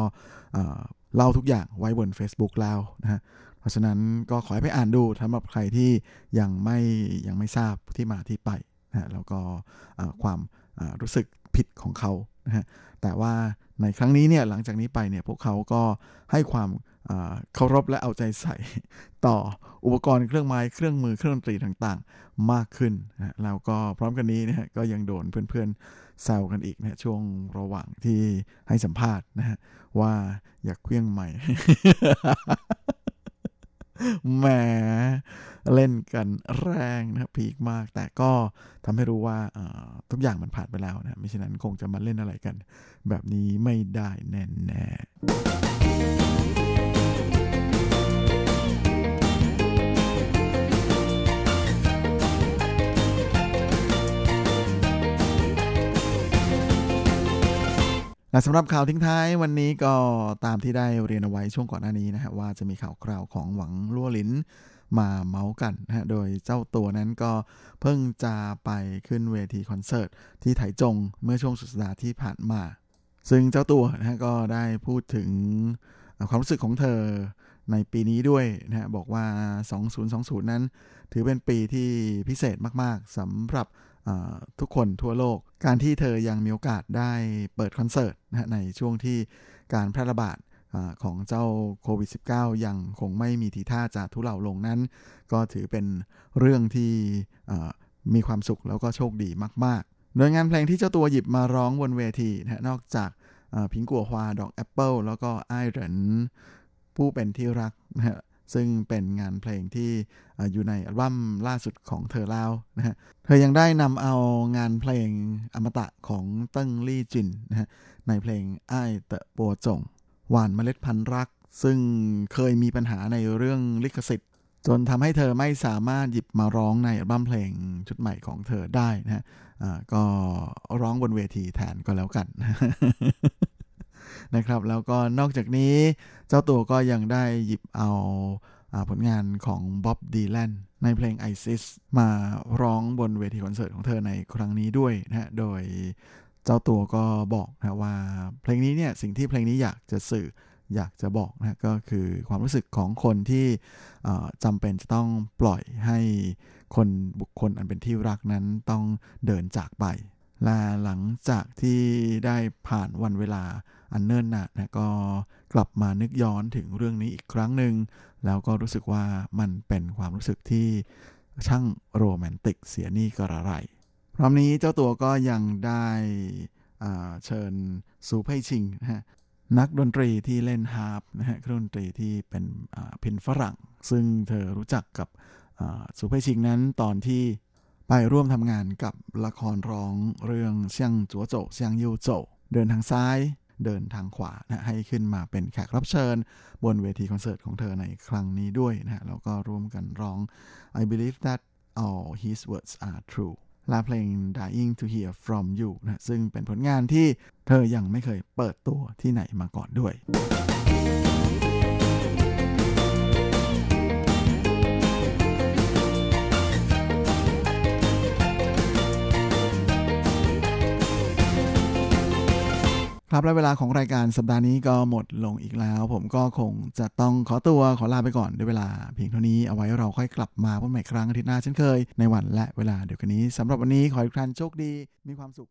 เอ่อเล่าทุกอย่างไว้บน Facebook แล้วนะฮะเพราะฉะนั้นก็ขอให้ไปอ่านดูสำหรับใครที่ยังไม่ยังไม่ทราบที่มาที่ไปนะฮะแล้วก็เอ่อความเอ่อรู้สึกผิดของเขานะฮะแต่ว่า ในครั้งนี้เนี่ยหลังจากนี้ไปเนี่ยพวกเขาก็ให้ความเคารพและเอาใจใส่ ต่ออุปกรณ์เครื่องไม้เครื่องมือเครื่องดนตรีต่างๆ มากขึ้นนะแล้วก็พร้อมกันนี้นะฮะก็ยังโดนเพื่อนๆแซวกันอีกนะช่วงระหว่างที่ให้สัมภาษณ์นะฮะว่าอยากเครื่องใหม่ แหมเล่นกันแรงนะครับพีคมาก แต่ก็ทำให้รู้ว่าเอ่อทุกอย่างมันผ่านไปแล้วนะไม่ฉะนั้นคงจะมาเล่นอะไรกัน แบบนี้ไม่ได้แน่แน่ๆ และสำหรับข่าวทิ้งท้ายวันนี้ก็ตามที่ได้เรียนเอาไว้ช่วงก่อนหน้านี้นะฮะว่าจะมีข่าวคราวของหวังลั่วลินมาเมาส์กันนะฮะโดยเจ้าตัวนั้นก็เพิ่งจะไปขึ้นเวทีคอนเสิร์ตที่ไถจงเมื่อช่วงสุดสัปดาห์ที่ผ่านมา ซึ่งเจ้าตัวนะฮะก็ได้พูดถึงความรู้สึกของเธอในปีนี้ด้วยนะฮะบอกว่า 2020 นั้น ถือเป็นปีที่พิเศษมาก ๆสำหรับ ทุกคนทั่วโลก การที่เธอยังมีโอกาสได้เปิดคอนเสิร์ตนะในช่วงที่การแพร่ระบาดอของเจ้าโควิด -19 ยังคงไม่มีทีท่าจะทุเลาลงนั้น ก็ถือเป็นเรื่องที่มีความสุขแล้วก็โชคดีมากๆ โดยงานเพลงที่เจ้าตัวหยิบมาร้องบนเวทีนะนอกจากพิงกัวฮวาดอกแอปเปิลแล้วก็ไอเหรินผู้เป็นที่รักนะ ซึ่งเป็นงานเพลงที่ออยู่ในอัลบั้มล่าสุดของเธอแล้วนะฮะ เธอยังได้นำเอางานเพลงอมตะของเติ้งลี่จินนะฮะในเพลงไอ้เตะโปวจง หวานเมล็ดพันธุ์รัก ซึ่งเคยมีปัญหาในเรื่องลิขสิทธิ์ จนทำให้เธอไม่สามารถหยิบมาร้องในอัลบั้มเพลงชุดใหม่ของเธอได้นะฮะก็ร้องบนเวทีแทนก็แล้วกัน นะครับ แล้วก็นอกจากนี้เจ้าตัวก็ยังได้หยิบเอาผลงานของบ๊อบดีแลนในเพลง ISIS มาร้องบนเวทีคอนเสิร์ตของเธอในครั้งนี้ด้วยนะโดยเจ้าตัวก็บอกนะว่าเพลงนี้เนี่ยสิ่งที่เพลงนี้อยากจะสื่ออยากจะบอกนะก็คือความรู้สึกของคนที่จำเป็นจะต้องปล่อยให้คนบุคคลอันเป็นที่รักนั้นต้องเดินจากไปและหลังจากที่ได้ผ่านวันเวลา อันเนิ่นนานนะก็กลับมานึกย้อนถึงเรื่องนี้อีกครั้งหนึ่งแล้วก็รู้สึกว่ามันเป็นความรู้สึกที่ช่างโรแมนติกเสียนี่กระไรพร้อมนี้เจ้าตัวก็ยังได้เชิญซูเพ่ยชิงนะฮะนักดนตรีที่เล่นฮาร์ปนะฮะเครื่องดนตรีที่เป็นพินฝรั่ง ซึ่งเธอรู้จักกับซูเพชิงนั้นตอนที่ไปร่วมทำงานกับละครร้องเรื่องเซียงจัวโจเซียงยูโจเดินทางซ้าย เดินทางขวานะให้ขึ้นมาเป็นแขกรับเชิญ บนเวทีคอนเสิร์ตของเธอในครั้งนี้ด้วยนะแล้วก็ร่วมกันร้อง I believe that all his words are true และเพลง Dying to Hear from You นะซึ่งเป็นผลงานที่เธอยังไม่เคยเปิดตัวที่ไหนมาก่อนด้วย ครับและเวลาของรายการสัปดาห์นี้ก็หมดลงอีกแล้ว ผมก็คงจะต้องขอตัวขอลาไปก่อนด้วยเวลาเพียงเท่านี้เอาไว้เราค่อยกลับมาพบใหม่ครั้งอาทิตย์หน้าเช่นเคย ในวันและเวลาเดียวกันนี้สำหรับวันนี้ขอให้ทุกท่านโชคดีมีความสุข